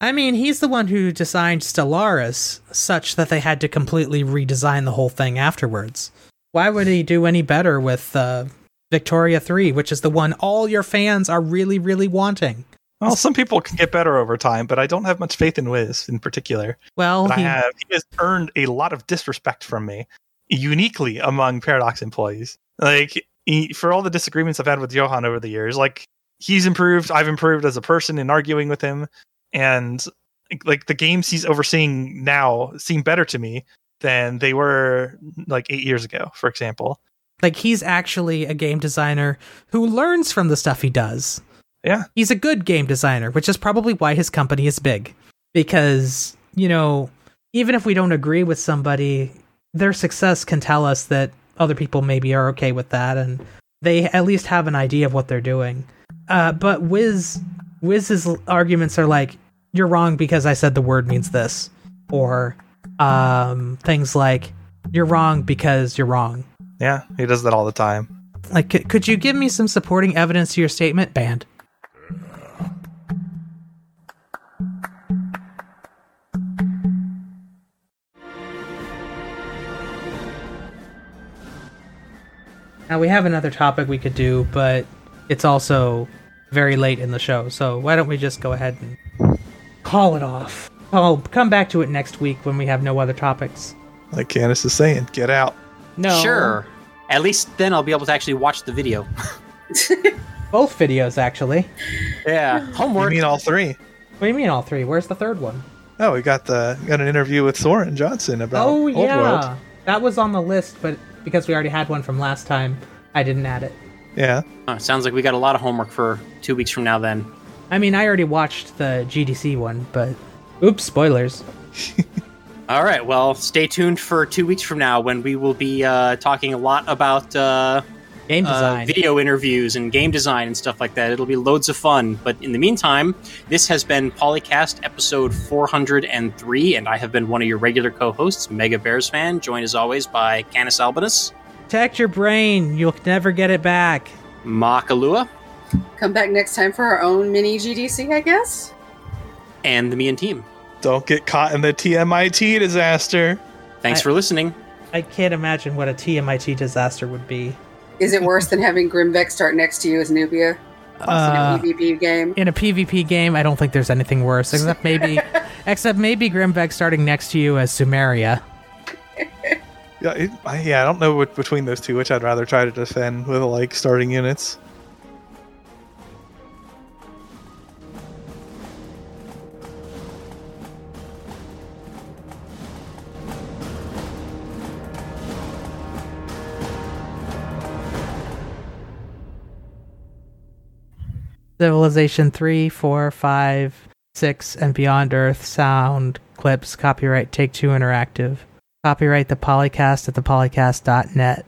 I mean, he's the one who designed Stellaris such that they had to completely redesign the whole thing afterwards. Why would he do any better with uh, Victoria 3, which is the one all your fans are really, really wanting? Well, some people can get better over time, but I don't have much faith in Wiz in particular. Well, he, have he has earned a lot of disrespect from me, uniquely among Paradox employees. Like he, for all the disagreements I've had with Johan over the years, like he's improved, I've improved as a person in arguing with him, and like the games he's overseeing now seem better to me than they were like eight years ago, for example. like he's actually a game designer who learns from the stuff he does. Yeah. He's a good game designer, which is probably why his company is big. Because, you know, even if we don't agree with somebody, their success can tell us that other people maybe are okay with that and they at least have an idea of what they're doing. Uh, but Wiz Wiz's arguments are like, "You're wrong because I said the word means this," or um, things like, "You're wrong because you're wrong." Yeah, he does that all the time. Like, c- could you give me some supporting evidence to your statement? Banned. Now we have another topic we could do, but it's also very late in the show, so why don't we just go ahead and call it off? I'll come back to it next week when we have no other topics. Like Canis is saying, get out. No, Sure. At least then I'll be able to actually watch the video. [laughs] both videos actually. Yeah. Homework. You Homework. mean all three? What do you mean all three? Where's the third one? Oh, we got the got an interview with Soren Johnson about oh Old yeah, World. that was on the list, but because we already had one from last time, I didn't add it. Yeah. Oh, sounds like we got a lot of homework for two weeks from now then. I mean, I already watched the GDC one, but oops, spoilers. [laughs] All right. Well, stay tuned for two weeks from now when we will be uh, talking a lot about uh, Game uh, video interviews and game design and stuff like that. It'll be loads of fun. But in the meantime, this has been Polycast episode 403, and I have been one of your regular co hosts, Mega Bears fan, joined as always by Canis Albanus, Protect your brain. You'll never get it back. Makahlua, Come back next time for our own mini GDC, I guess. and the me and team. Don't get caught in the TMIT disaster. Thanks I- for listening. I can't imagine what a TMIT disaster would be. Is it worse than having Grimbeck start next to you as Nubia? Uh, in a PvP game. in a PvP game, I don't think there's anything worse, except maybe, [laughs] except maybe Grimbeck starting next to you as Sumeria. Yeah, it, I, yeah. I don't know what, between those two which I'd rather try to defend with like starting units. Civilization 3, 4, 5, 6, and Beyond Earth sound clips. Copyright Take Two Interactive. Copyright the Polycast at thepolycast.net.